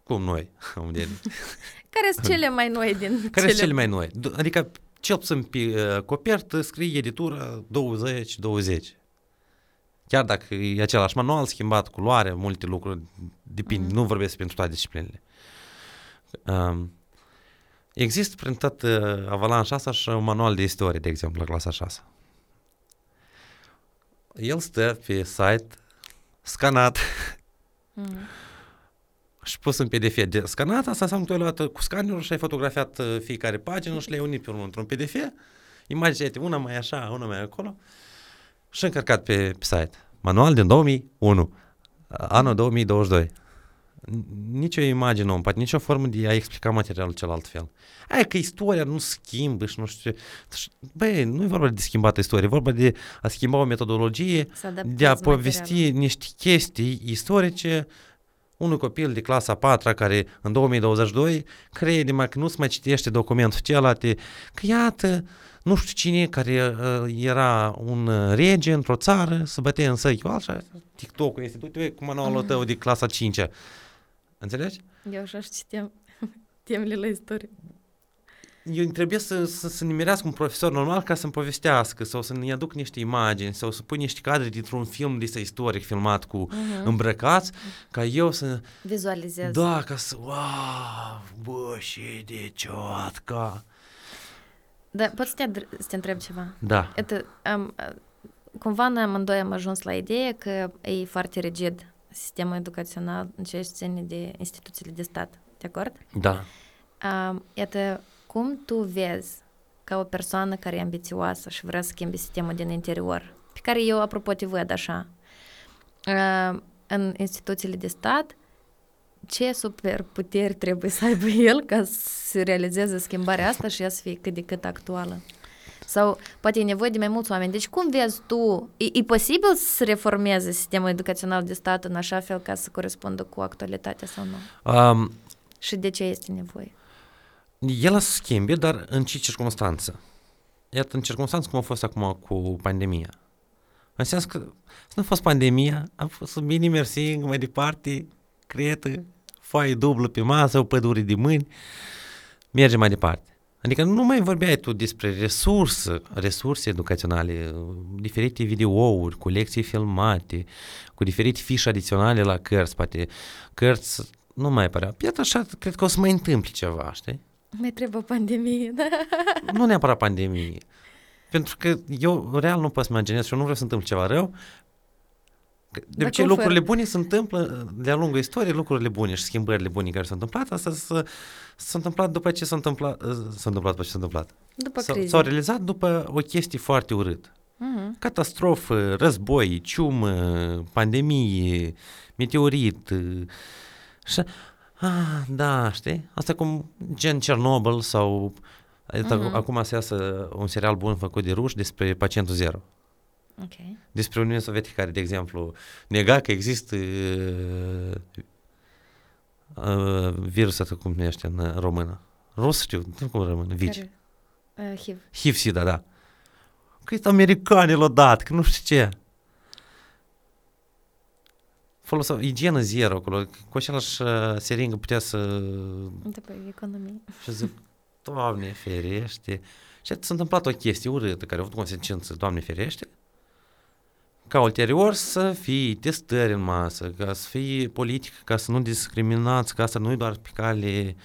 cum noi, care sunt cele mai noi din Care cele... sunt cele mai noi? Adică, cel puțin pe uh, copertă scrie editura 20-20. Chiar dacă e același manual, schimbat culoare, multe lucruri, depinde, mm. nu vorbesc pentru toate disciplinele. Um, există prin tot uh, avalanșa asta și un manual de istorie, de exemplu, la clasa 6. El stă pe site scanat mm. și pus în PDF. De scanat, asta înseamnă că tu ai luat cu scanerul și ai fotografiat uh, fiecare pagină și le-ai unit pe urmă într-un PDF. Imaginea una mai așa, una mai acolo și încărcat pe, pe site. Manual din 2001, anul 2022 nicio imagine om, poate nicio formă de a explica materialul celălalt fel. Aia că istoria nu schimbă și nu știu ce. Băi, nu e vorba de schimbată istorie, e vorba de a schimba o metodologie, de a povesti materialul. niște chestii istorice unui copil de clasa 4 care în 2022 crede mai că nu se mai citește documentul celălalt, că iată, nu știu cine care uh, era un rege într-o țară, se bătea în săi, așa, TikTok-ul este, du-te cu manualul tău de clasa 5 -a. Înțelegi? Eu așa știam temele la istorie. Eu trebuie să, să, să nimerească un profesor normal ca să-mi povestească sau să-mi aduc niște imagini sau să pui niște cadre dintr-un film de istoric filmat cu uh-huh. îmbrăcați ca eu să... Vizualizez. Da, ca să... Wow, bă, și de ciotca. Da, poți să te, să te întreb ceva? Da. Это, um, cumva noi amândoi am ajuns la ideea că e foarte rigid sistemul educațional în ceea ce ține de instituțiile de stat. De acord? Da. Uh, iată, cum tu vezi ca o persoană care e ambițioasă și vrea să schimbi sistemul din interior, pe care eu, apropo, te văd așa, uh, în instituțiile de stat, ce superputeri trebuie să aibă el ca să realizeze schimbarea asta și ea să fie cât de cât actuală? Sau poate e nevoie de mai mulți oameni. Deci cum vezi tu, e, e posibil să reformeze sistemul educațional de stat în așa fel ca să corespundă cu actualitatea sau nu? Um, și de ce este nevoie? El să schimbe, dar în ce circunstanță? Iată, în circunstanță cum a fost acum cu pandemia. În sens că să nu a fost pandemia, a fost bine mersi mai departe, cretă, foaie dublă pe masă, o pădure de mâini, merge mai departe. Adică nu mai vorbeai tu despre resurse, resurse educaționale, diferite videouri cu lecții filmate, cu diferite fișe adiționale la cărți, poate cărți nu mai părea. Iată așa, cred că o să mai întâmple ceva, știi? Mai trebuie pandemie, da? Nu neapărat pandemie. Pentru că eu real nu pot să imaginez și eu nu vreau să întâmple ceva rău, de obicei, lucrurile bune se întâmplă de-a lungul istoriei, lucrurile bune și schimbările bune care s-au întâmplat, asta s-a, s-a întâmplat după ce s-a întâmplat, s-a întâmplat după ce s-a întâmplat. După s-a, s-au realizat după o chestie foarte urâtă. Uh-huh. Catastrofă, război, ciumă, pandemie, meteorit. Și, ah, da, știi? Asta cum gen Cernobâl sau uh-huh. acum se iasă un serial bun făcut de ruși despre pacientul zero. Okay. Despre Uniunea Sovietică, care, de exemplu, nega că există uh, uh, virusul ăsta, cum numește în română. Rus știu, nu cum română, vici. Uh, HIV. HIV-SIDA, da. Că este americanii l-au dat, că nu știu ce. Folosa igienă zero acolo, cu același uh, seringă putea să... După economie. Și zic, Doamne ferește. Și s-a întâmplat o chestie urâtă care a avut consecință, Doamne ferește, ca ulterior să fie testări în masă, ca să fie politică, ca să nu discriminați, ca să nu doar pe cale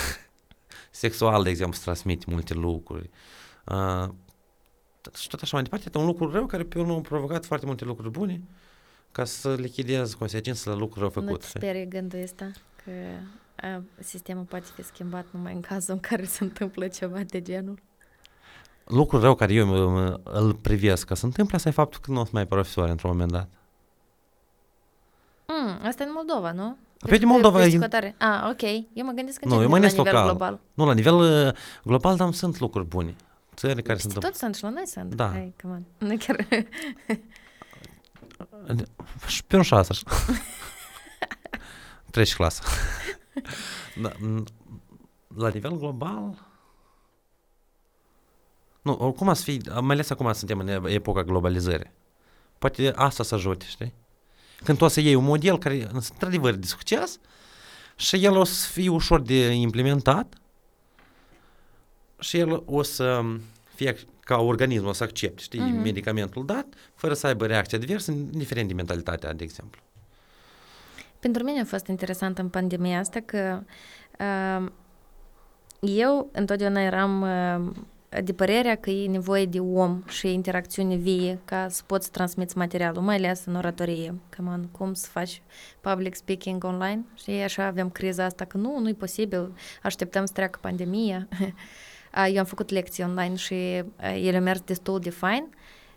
sexual, de exemplu, să transmite multe lucruri. Uh, și tot așa mai departe, este un lucru rău care pe urmă a provocat foarte multe lucruri bune, ca să lichidez consecințele lucrurilor Nu făcute. te știi? sperie gândul ăsta că a, sistemul poate fi schimbat numai în cazul în care se întâmplă ceva de genul? Lucrul rău care eu mă- mă- îl privesc că se întâmplă, asta e faptul că nu o să mai profesori într-un moment dat. Mm, asta e în Moldova, nu? Păi din Moldova e- e... Ah, ok. Eu mă gândesc că Nu, ce eu mă la gândesc nivel local. global. Nu, la nivel uh, global, dar sunt lucruri bune. Țări care se Știi, întâmplă. tot sunt și la noi sunt. Da. Hai, come on. Nu chiar... Și pe un șase așa. Treci clasă. da, m, la nivel global... Nu, oricum să fie, mai ales acum suntem în e- epoca globalizării. Poate asta să ajute, știi? Când tu o să iei un model care, într-adevăr, de succes și el o să fie ușor de implementat și el o să fie ca organism, o să accepte, știi, Mhm. medicamentul dat, fără să aibă reacții adverse, indiferent de mentalitatea, de exemplu. Pentru mine a fost interesant în pandemia asta că uh, eu întotdeauna eram uh, de părerea că e nevoie de om și interacțiune vie ca să poți transmiți materialul, mai ales în oratorie. Come on, cum să faci public speaking online? Și așa avem criza asta că nu, nu-i posibil, așteptăm să treacă pandemia. Uh, eu am făcut lecții online și uh, ele au mers destul de fain.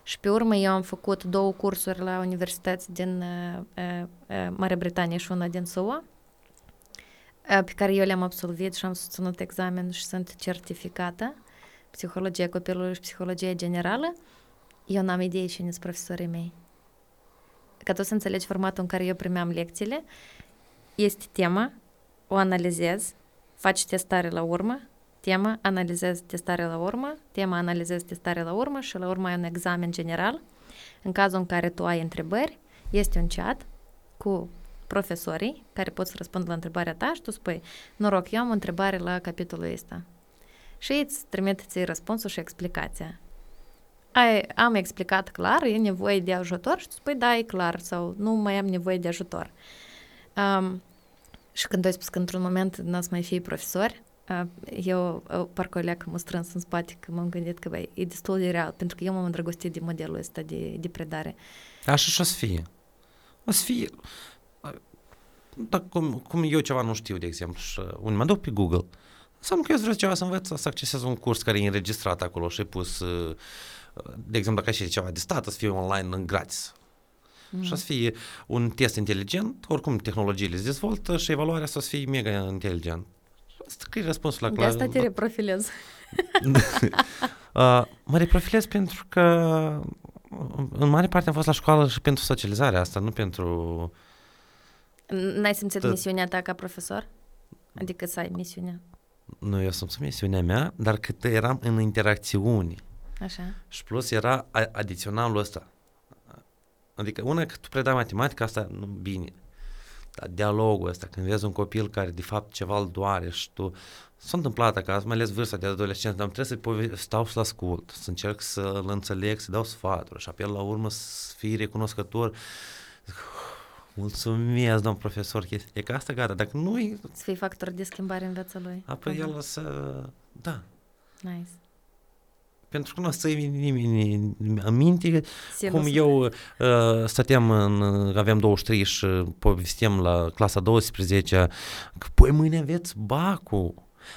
Și pe urmă eu am făcut două cursuri la universități din uh, uh, uh, Marea Britanie și una din SUA, uh, pe care eu le-am absolvit și am susținut examen și sunt certificată, psihologia copilului și psihologia generală. Eu n-am idee cine sunt profesorii mei. Ca tu să înțelegi formatul în care eu primeam lecțiile, este tema, o analizez, faci testare la urmă, tema, analizez testare la urmă, tema, analizez testare la urmă și la urmă ai un examen general. În cazul în care tu ai întrebări, este un chat cu profesorii care pot să răspundă la întrebarea ta și tu spui, noroc, eu am o întrebare la capitolul ăsta. Și îți trimite ție răspunsul și explicația. Ai, am explicat clar, e nevoie de ajutor și tu spui, da, e clar, sau nu mai am nevoie de ajutor. Um, și când ai spus că într-un moment n să mai fii profesori, uh, eu uh, parcă o leacă m-a strâns în spate că m-am gândit că băi, e destul de real, pentru că eu m-am îndrăgostit de modelul ăsta de, de predare. Așa și o să fie. O să fie... Dar cum, cum eu ceva nu știu, de exemplu, și unde mă duc pe Google, înseamnă că eu vreau ceva să învăț, să accesez un curs care e înregistrat acolo și e pus, uh, de exemplu, dacă ai ceva de stat, să fie online în gratis. Mm. Și o să fie un test inteligent, oricum tehnologiile se dezvoltă și evaluarea să fie mega inteligent. Asta e răspunsul la De asta te reprofilez. Uh, mă reprofilez pentru că în mare parte am fost la școală și pentru socializarea asta, nu pentru... N-ai simțit Tot. misiunea ta ca profesor? Adică să ai misiunea. Nu, eu sunt misiunea mea, dar cât eram în interacțiuni. Așa. Și plus era a- adiționalul ăsta. Adică una că tu predai matematică, asta nu bine. Dar dialogul ăsta, când vezi un copil care de fapt ceva îl doare și tu... S-a întâmplat acasă, mai ales vârsta de adolescent, dar trebuie să pove- stau să-l ascult, să încerc să-l înțeleg, să dau sfaturi și apel la urmă să fii recunoscător. Zic, Mulțumesc, domn profesor, chestia. E că asta gata, dacă nu e, Să fii factor de schimbare în viața lui. apoi Aha. el să... Da, Nice. pentru că nu o să iei nimeni în minte Sinus. cum eu uh, stăteam în, aveam 23 și povesteam la clasa 12 că păi mâine aveți bacul.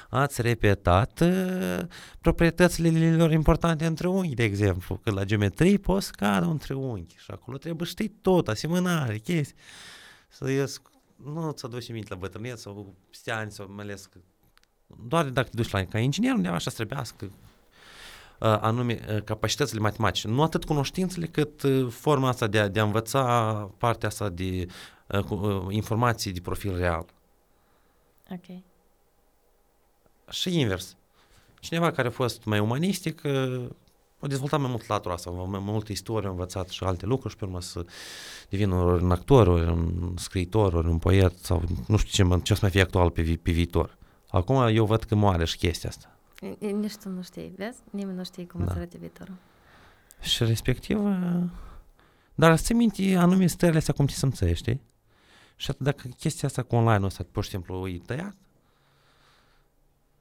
Ați repetat uh, proprietățile lor importante între unghi, de exemplu, că la geometrie poți să cadă un triunghi și acolo trebuie știi tot, asemănare, chestii. Să ies, nu ți aduci minte la bătrânețe sau peste ani sau mai ales că doar dacă te duci la ca inginer, undeva așa să trebuiască uh, anume uh, capacitățile matematice. Nu atât cunoștințele, cât uh, forma asta de a, de a învăța partea asta de uh, cu- uh, informații de profil real. Ok. Și invers. Cineva care a fost mai umanistic uh, a dezvoltat mai mult latura asta, mai, mai multă istorie, a învățat și alte lucruri și pe urmă să devină ori un actor, ori un scriitor, ori un poet sau nu știu ce, mă- ce o să mai fie actual pe, vi- pe viitor. Acum eu văd că moare și chestia asta. N- Nici tu nu știi, vezi? Nimeni nu știe cum Da. da. să arate viitorul. Și respectiv, uh, dar să minte anume stările astea cum te simțești, știi? Și atât dacă chestia asta cu online-ul ăsta pur și simplu e tăiat,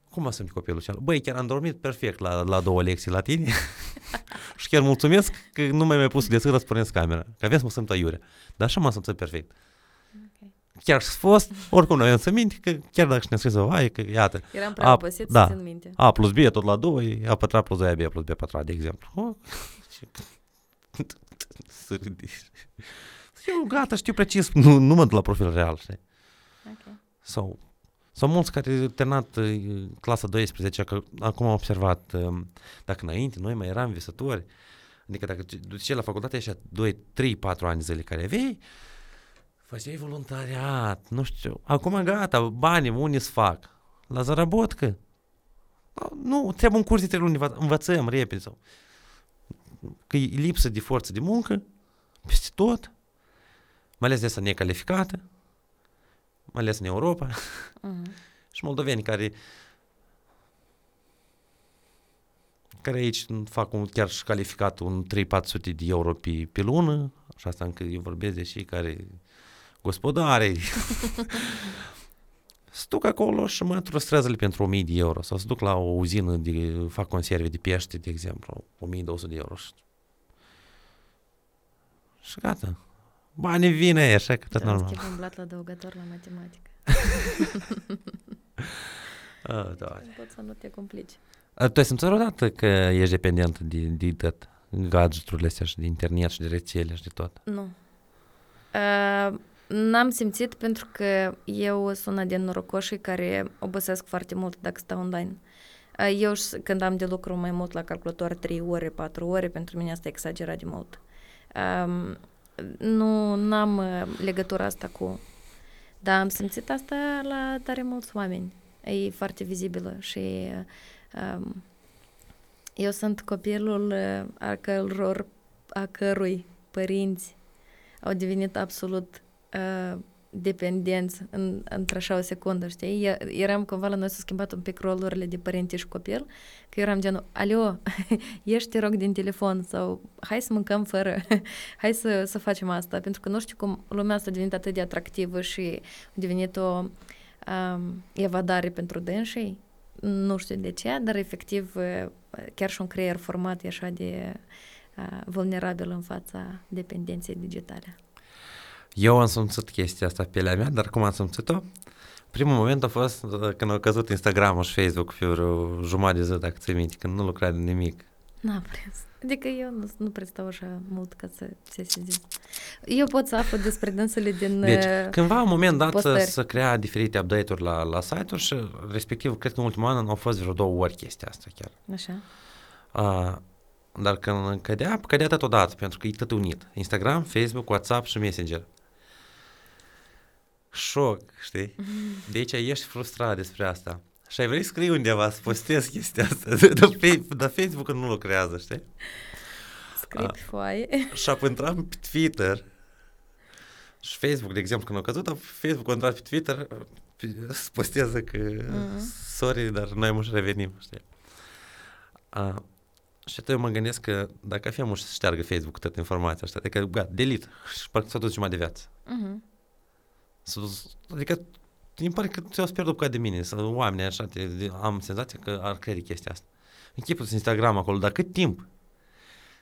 Cum mă simt copilul cel? Băi, chiar am dormit perfect la, la două lecții la tine și chiar mulțumesc că nu mai mai pus de să răspundeți camera, că aveți mă simt aiurea. Dar așa m-am simțit perfect. Ok. Chiar și fost, oricum noi am să minte că chiar dacă și ne scris vai, că iată, Eram prea A, obosit da. să țin minte. A plus B tot la 2, A pătrat plus 2, B plus B pătrat, de exemplu. Oh, și- să râdești. Eu gata, știu precis, nu, nu mă duc la profil real, știi? Ok. Sau, sau mulți care au terminat uh, clasa 12, că acum am observat, um, dacă înainte noi mai eram visători, adică dacă te duceai la facultate așa 2, 3, 4 ani zile care aveai, făceai voluntariat, nu știu, acum gata, banii unii se fac, la zarabotcă. Nu, trebuie un curs de 3 luni, învă- învățăm repede sau că e lipsă de forță de muncă peste tot, mai ales de asta necalificată, mai ales în Europa, Mhm. și moldoveni care care aici fac un, chiar și calificat un 3-400 de euro pe, pe lună, și asta încă eu vorbesc de și care gospodare. se duc acolo și mă trustrează pentru 1000 de euro sau se duc la o uzină de fac conserve de pește, de exemplu, 1200 de euro. Și, și gata. Banii vine așa că tot Da, normal. schimb un blat la adăugător la matematică. Ah, da. Pot să nu te complici. A, Tu ai simțit vreodată că ești dependent de, de tot, gadgeturile astea și de internet și de rețele și de tot? Nu. Uh, n-am simțit pentru că eu sunt una din norocoșii care obosesc foarte mult dacă stau online. Uh, eu s- când am de lucru mai mult la calculator 3 ore, 4 ore, pentru mine asta e exagerat de mult. Um, nu am uh, legătura asta cu... Dar am simțit asta la tare mulți oameni. E foarte vizibilă și um, eu sunt copilul uh, a căror, a cărui părinți au devenit absolut uh, dependenți în, într-așa o secundă, știi? E- Eram cumva la noi s-au schimbat un pic rolurile de părinte și copil, că eu eram genul, alo, ieși te rog din telefon sau hai să mâncăm fără, hai să, să facem asta, pentru că nu știu cum lumea asta a devenit atât de atractivă și a devenit o um, evadare pentru dânsii. Nu știu de ce, dar efectiv uh, chiar și un creier format e așa de uh, vulnerabil în fața dependenței digitale. Eu am simțit chestia asta pe pielea mea, dar cum am simțit-o? Primul moment a fost uh, când a căzut Instagram și Facebook pe vreo jumătate de zi, dacă ți minte, când nu lucra de nimic. N-am prins. Adică eu nu, nu prea stau așa mult ca să sesizez. Eu pot să aflu despre dânsele din... Deci, uh, cândva, un moment dat, să, postări. să crea diferite update-uri la, la site-uri și, respectiv, cred că în ultimul an au fost vreo două ori chestia asta chiar. Așa. Uh, dar când cădea, cădea tot odată, pentru că e tot unit. Instagram, Facebook, WhatsApp și Messenger. Șoc, știi? De aici ești frustrat despre asta. Și ai vrei să scrii undeva, să postezi chestia asta, dar fe- dar Facebook nu lucrează, știi? Scrii Ah. pe foaie. Și apoi intram pe Twitter și Facebook, de exemplu, când a căzut, Facebook a intrat pe Twitter pe- să postează că Mhm. sorry, dar noi mă și revenim, știi? A, și atunci eu mă gândesc că dacă ar fi mă să șteargă Facebook toată informația asta, adică gata, delete și parcă s-a dus jumătate de viață. Mhm. S-a dus, adică îmi pare că ți-o pierdut ca de mine, să oamenii așa, te, de, am senzația că ar crede chestia asta. Închipul Instagram acolo, dar cât timp?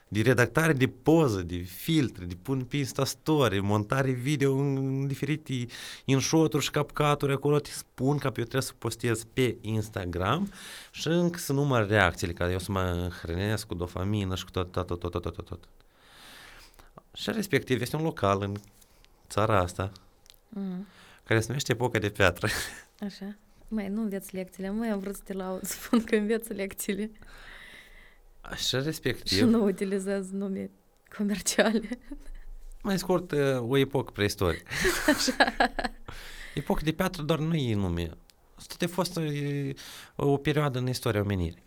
De redactare de poză, de filtre, de pun pe Insta Story, montare video în diferite înșoturi și capcaturi acolo, te spun că eu trebuie să postez pe Instagram și încă să număr reacțiile, ca eu să mă hrănesc cu dofamină și cu tot, tot, tot, tot, tot, tot, tot. Și respectiv este un local în țara asta, Mhm. care se numește Epoca de Piatră. Așa. Mai nu înveți lecțiile. Mai am vrut să te laud, spun că înveți lecțiile Și și respectiv, nu utilizez nume comerciale. mai scurt, uh, o epocă preistorică. Epoca de Piatră doar nu e nume. Asta a fost uh, o perioadă în istoria omenirii.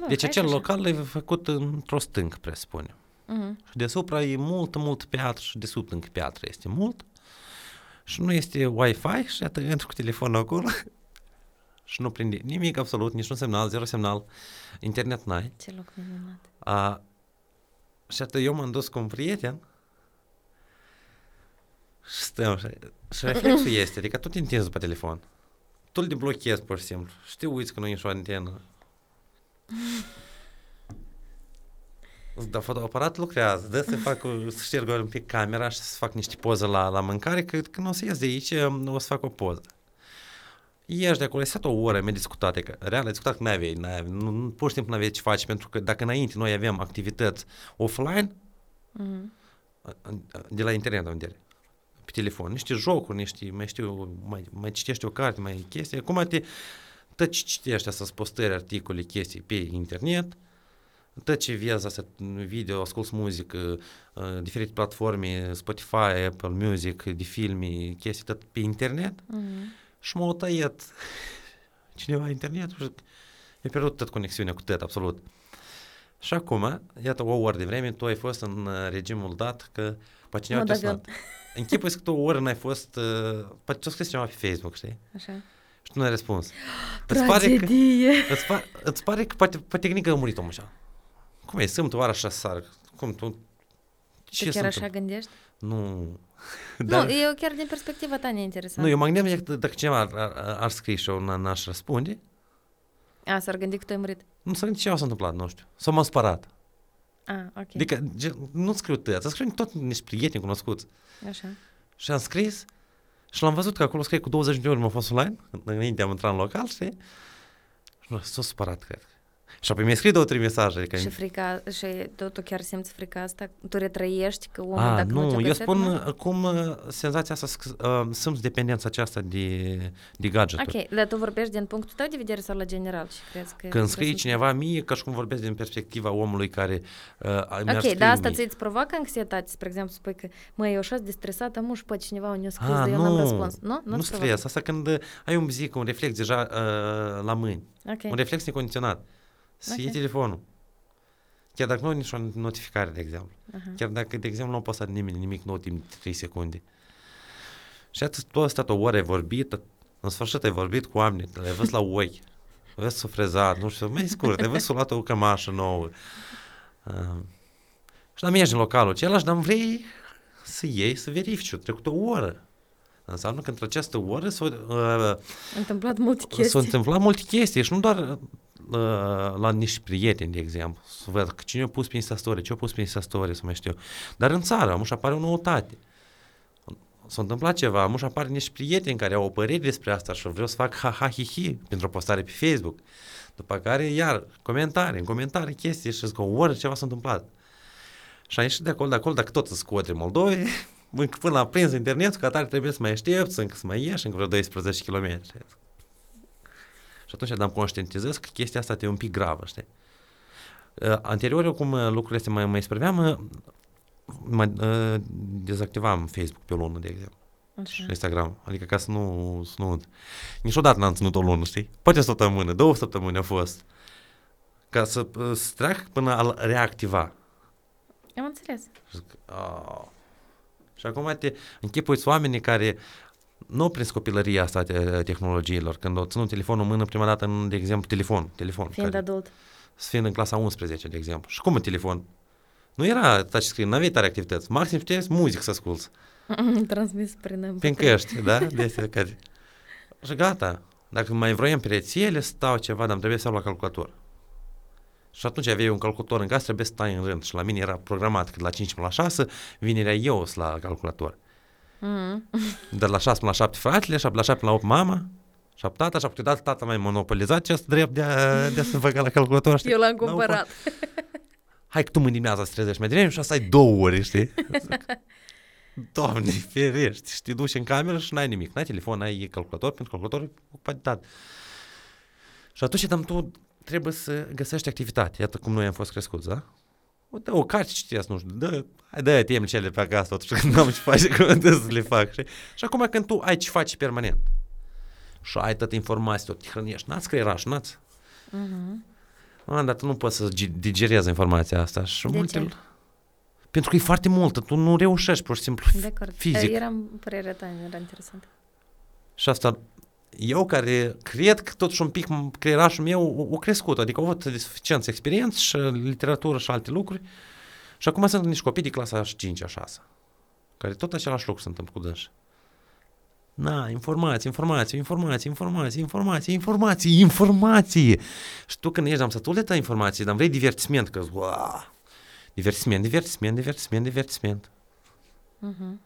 Nu, Deci hai acel așa. local e făcut într-o stâncă, presupune. Mhm. Și deasupra e mult, mult piatră și de sub încă piatră este mult. Și nu este Wi-Fi și atât intru cu telefonul acolo și nu prinde nimic absolut, nici un semnal, zero semnal, internet n-ai. Ce loc minunat. A, și atât eu m-am dus cu un prieten și stăm și, și reflexul este, adică tu te întinzi după telefon. tu îl deblochezi pur și simplu. Și te uiți că nu e nici o antenă. Dar fotoaparatul lucrează, dă să fac, să șterg un pic camera și să fac niște poze la, la mâncare, că când o să ies de aici, o să fac o poză. Ieși de acolo, ai stat o oră, mi-a discutat, că real ai discutat că n-aveai, n-aveai nu, nu, pur și simplu n-aveai ce faci, pentru că dacă înainte noi aveam activități offline, Mhm. de la internet în vedere, pe telefon, niște jocuri, niște, mai știu, mai, mai citești o carte, mai chestii, acum te, tot ce citești astea, postări, articole, chestii pe internet, tot ce vezi asta, video, asculti muzică, uh, diferite platforme, Spotify, Apple Music, de filme, chestii, tot pe internet, Mhm. și m-a tăiat cineva internetul și mi-a pierdut tot conexiunea cu tot, absolut. Și acum, iată, o oră de vreme, tu ai fost în uh, regimul dat că pe cineva Mod te-a avion. sunat. Închipui că tu o oră n-ai fost, uh, poate ți-a scris ceva pe Facebook, știi? Așa. Și tu nu ai răspuns. Îți pare că, Tragedie! îți, pa, îți pare că poate, poate gândi că a murit omul așa. Cum e? Sunt oară așa sară. Cum tu? Tu chiar se așa întâmplă? gândești? Nu. Nu, eu chiar din perspectiva ta neinteresant. nu, eu mă gândeam că dacă cineva ar, ar, ar scrie și eu n- n-aș răspunde, A, s-ar gândi că tu ai murit. nu s-a gândit ce s-a întâmplat, nu știu. Sau m-a spărat. A, ok. Adică ge- nu scriu tăți, scriu tot niște prieteni cunoscuți. Așa. Și am scris și l-am văzut că acolo scrie cu 20 de ori m-a fost online, înainte am intrat în local, știi? Și nu, s-a supărat, cred. Și apoi mi-a scris două, trei mesaje. Adică Și frica, și tu, tu chiar simți frica asta? Tu retrăiești că omul A, dacă nu, nu, te eu găsește, spun nu? uh, cum uh, senzația asta, sc- uh, simți dependența aceasta de, de gadgeturi. Ok, dar tu vorbești din punctul tău de vedere sau la general și crezi că... Când că scrie sunt- cineva mie, ca și cum vorbesc din perspectiva omului care uh, mi-ar Ok, scrie dar asta mie. ți-ți provoacă anxietate? Spre exemplu, spui că, măi, eu așa de stresată, mă, și poate cineva un scris, Ah, dar eu nu, n-am răspuns. Nu? nu Nu-ți stres. Asta când uh, ai un zic, un reflex deja uh, la mâini. provoacă? Un Ok. reflex necondiționat. Să iei Ok. telefonul. Chiar dacă nu ai nicio notificare, de exemplu. Aha. Chiar dacă, de exemplu, nu a postat nimeni nimic nou timp de 3 secunde. Și atât tu ai stat o oră, ai vorbit, în sfârșit ai vorbit cu oameni, le-ai văzut la oi, vezi sufrezat, nu știu, mai scurt, ai văzut luat o cămașă nouă. Uh, și la mergi în localul același, dar vrei să iei, să verifici, a trecut o oră. Înseamnă că între această oră s-au, uh, Întâmplat multe s-au chestii. întâmplat multe chestii și nu doar uh, la niște prieteni, de exemplu, să văd că cine a pus pe Instastory, ce a pus pe Instastory, să mai știu. Dar în țară, amuși apare o noutate. S-a întâmplat ceva, amuși apare niște prieteni care au o părere despre asta și vreau să fac ha-ha-hi-hi pentru o postare pe Facebook. După care, iar, comentarii, în comentarii chestii și zic că ori ceva s-a întâmplat. Și am ieșit de acolo, de acolo, dacă tot sunt codre Moldovei, încă până la prins internet, că atare trebuie să mai aștepți, încă să mai ieși încă vreo 12 km. Și atunci am conștientizez că chestia asta e un pic gravă, știi? Uh, anterior, eu cum uh, lucrurile astea mai, mai spreveam, uh, mă uh, dezactivam Facebook pe o lună, de exemplu, și Așa. Instagram, adică ca să nu, să nu... Niciodată n-am ținut o lună, știi? Poate o săptămână, două săptămâni au fost, ca să, uh, să treacă până a reactiva. Am înțeles. Și zic, "Ah." Și acum te închipuiți oamenii care nu au prins copilăria asta a tehnologiilor, când au ținut telefonul în mână prima dată, în, de exemplu, telefon, telefon, Fiind care, adult. fiind în clasa 11, de exemplu. Și cum în telefon? Nu era touchscreen, nu aveai tare activități. Maxim puteai muzică să asculți. Transmis prin... Prin căști, da? De astea care... Și gata. Dacă mai vroiam pe rețele, stau ceva, dar îmi trebuie să stau la calculator. Și atunci aveai un calculator în casă, trebuie să stai în rând. Și la mine era programat că de la 5 până la 6, vinerea eu sunt la calculator. Mm. De la 6 până la 7 fratele, și la 7 până la 8 mama, și tata, și câteodată tata mai monopolizat acest drept de a, de a se băga la calculator. Știi? Eu l-am N-au cumpărat. hai că tu mâine dimineața să te trezești mai devreme și asta ai două ori, știi? Zic, Doamne, ferești, și te duci în cameră și n-ai nimic, n-ai telefon, n-ai calculator, pentru că calculatorul e ocupat de dat. Și atunci, dar tu trebuie să găsești activitate, iată cum noi am fost crescuți, da? O, dă o carte citesc, nu știu, dă, hai dă tem cele pe acasă, totuși, când n-am ce face, cum trebuie să le fac, știi? Și acum când tu ai ce faci permanent și ai toată informația, tot te hrănești, n-ați creieraș, n-ați? Mhm. A, dar tu nu poți să gi- digerezi informația asta și De multe... ce? Pentru că e foarte multă, tu nu reușești pur și simplu. De acord. Fizic. Era părerea ta, era interesant. Și asta, eu care cred că totuși un pic m- creierașul meu o, o crescut, adică au avut de suficiență experiență și literatură și alte lucruri și acum sunt niște copii de clasa 5 a 6 care tot același lucru se întâmplă cu dânsi. Na, informații, informații, informații, informații, informații, informații, informații. Și tu când ești am sătul de informații, dar vrei divertisment, că wow, divertisment, divertisment, divertisment, divertisment. Mhm.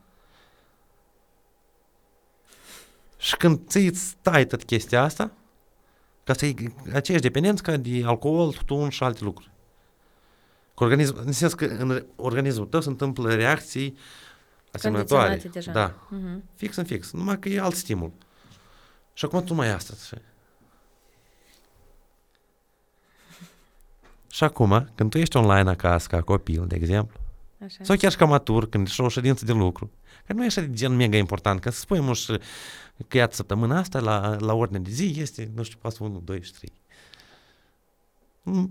Și când ți stai tot chestia asta, ca să aceeași dependență ca de alcool, tutun și alte lucruri. Că organism, în sens că în organismul tău se întâmplă reacții asemănătoare. Condiționate deja. Da, Mhm. fix în fix, numai că e alt stimul. Și acum tu mai ai asta. Și, și acum, când tu ești online acasă ca copil, de exemplu, Așa. sau chiar și ca matur, când ești la o ședință de lucru, care nu e așa de gen mega important, că să spunem și că iată săptămâna asta la, la ordine de zi este, nu știu, pasul 1, 2 și 3. Mm.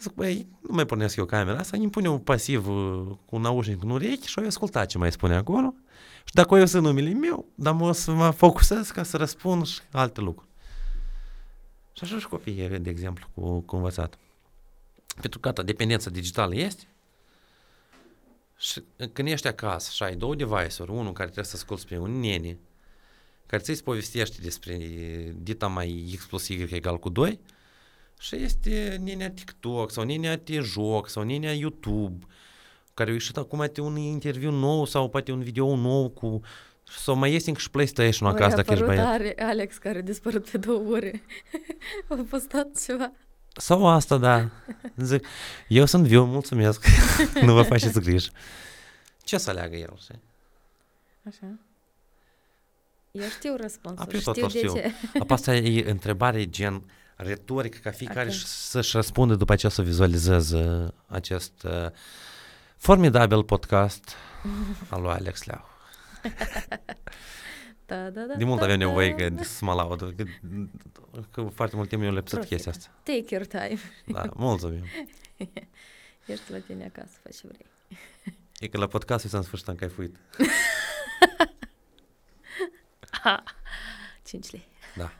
Zic, băi, nu mai pornesc eu camera asta, îmi pune un pasiv uh, cu un naușnic în urechi și o asculta ce mai spune acolo. Și dacă eu sunt numele meu, dar mă o să mă focusez ca să răspund și alte lucruri. Și așa și copiii, de exemplu, cu, cu învățat. Pentru că atât, dependența digitală este, și când ești acasă și ai două device-uri, unul care trebuie să asculți pe un nene, care ți-i povestește despre dita mai X plus Y egal cu 2, și este nenea TikTok sau nenea te joc sau nenea YouTube, care a ieșit acum poate un interviu nou sau poate un video nou cu sau mai este încă și PlayStation Oi, acasă a dacă ești apărut băiat. are Alex care a dispărut pe două ore. a postat ceva. Sau asta, da. Zic, eu sunt viu, mulțumesc. nu vă faceți griji. Ce să aleagă el? știi? Așa. Eu știu răspunsul, A, eu tot știu o de știu. ce. Apa asta e întrebare gen retorică, ca fiecare Ok. okay. să-și răspundă după aceea să vizualizeze acest uh, formidabil podcast al lui Alex Leau. Da, da, da, De mult da, avem da, nevoie că, da. să mă laud, că, că foarte mult timp eu le-am Profită. chestia asta. Take your time. Da, mulțumim. Ești la tine acasă, faci ce vrei. E că la podcast s-a în sfârșit am caifuit. 5 lei. Da.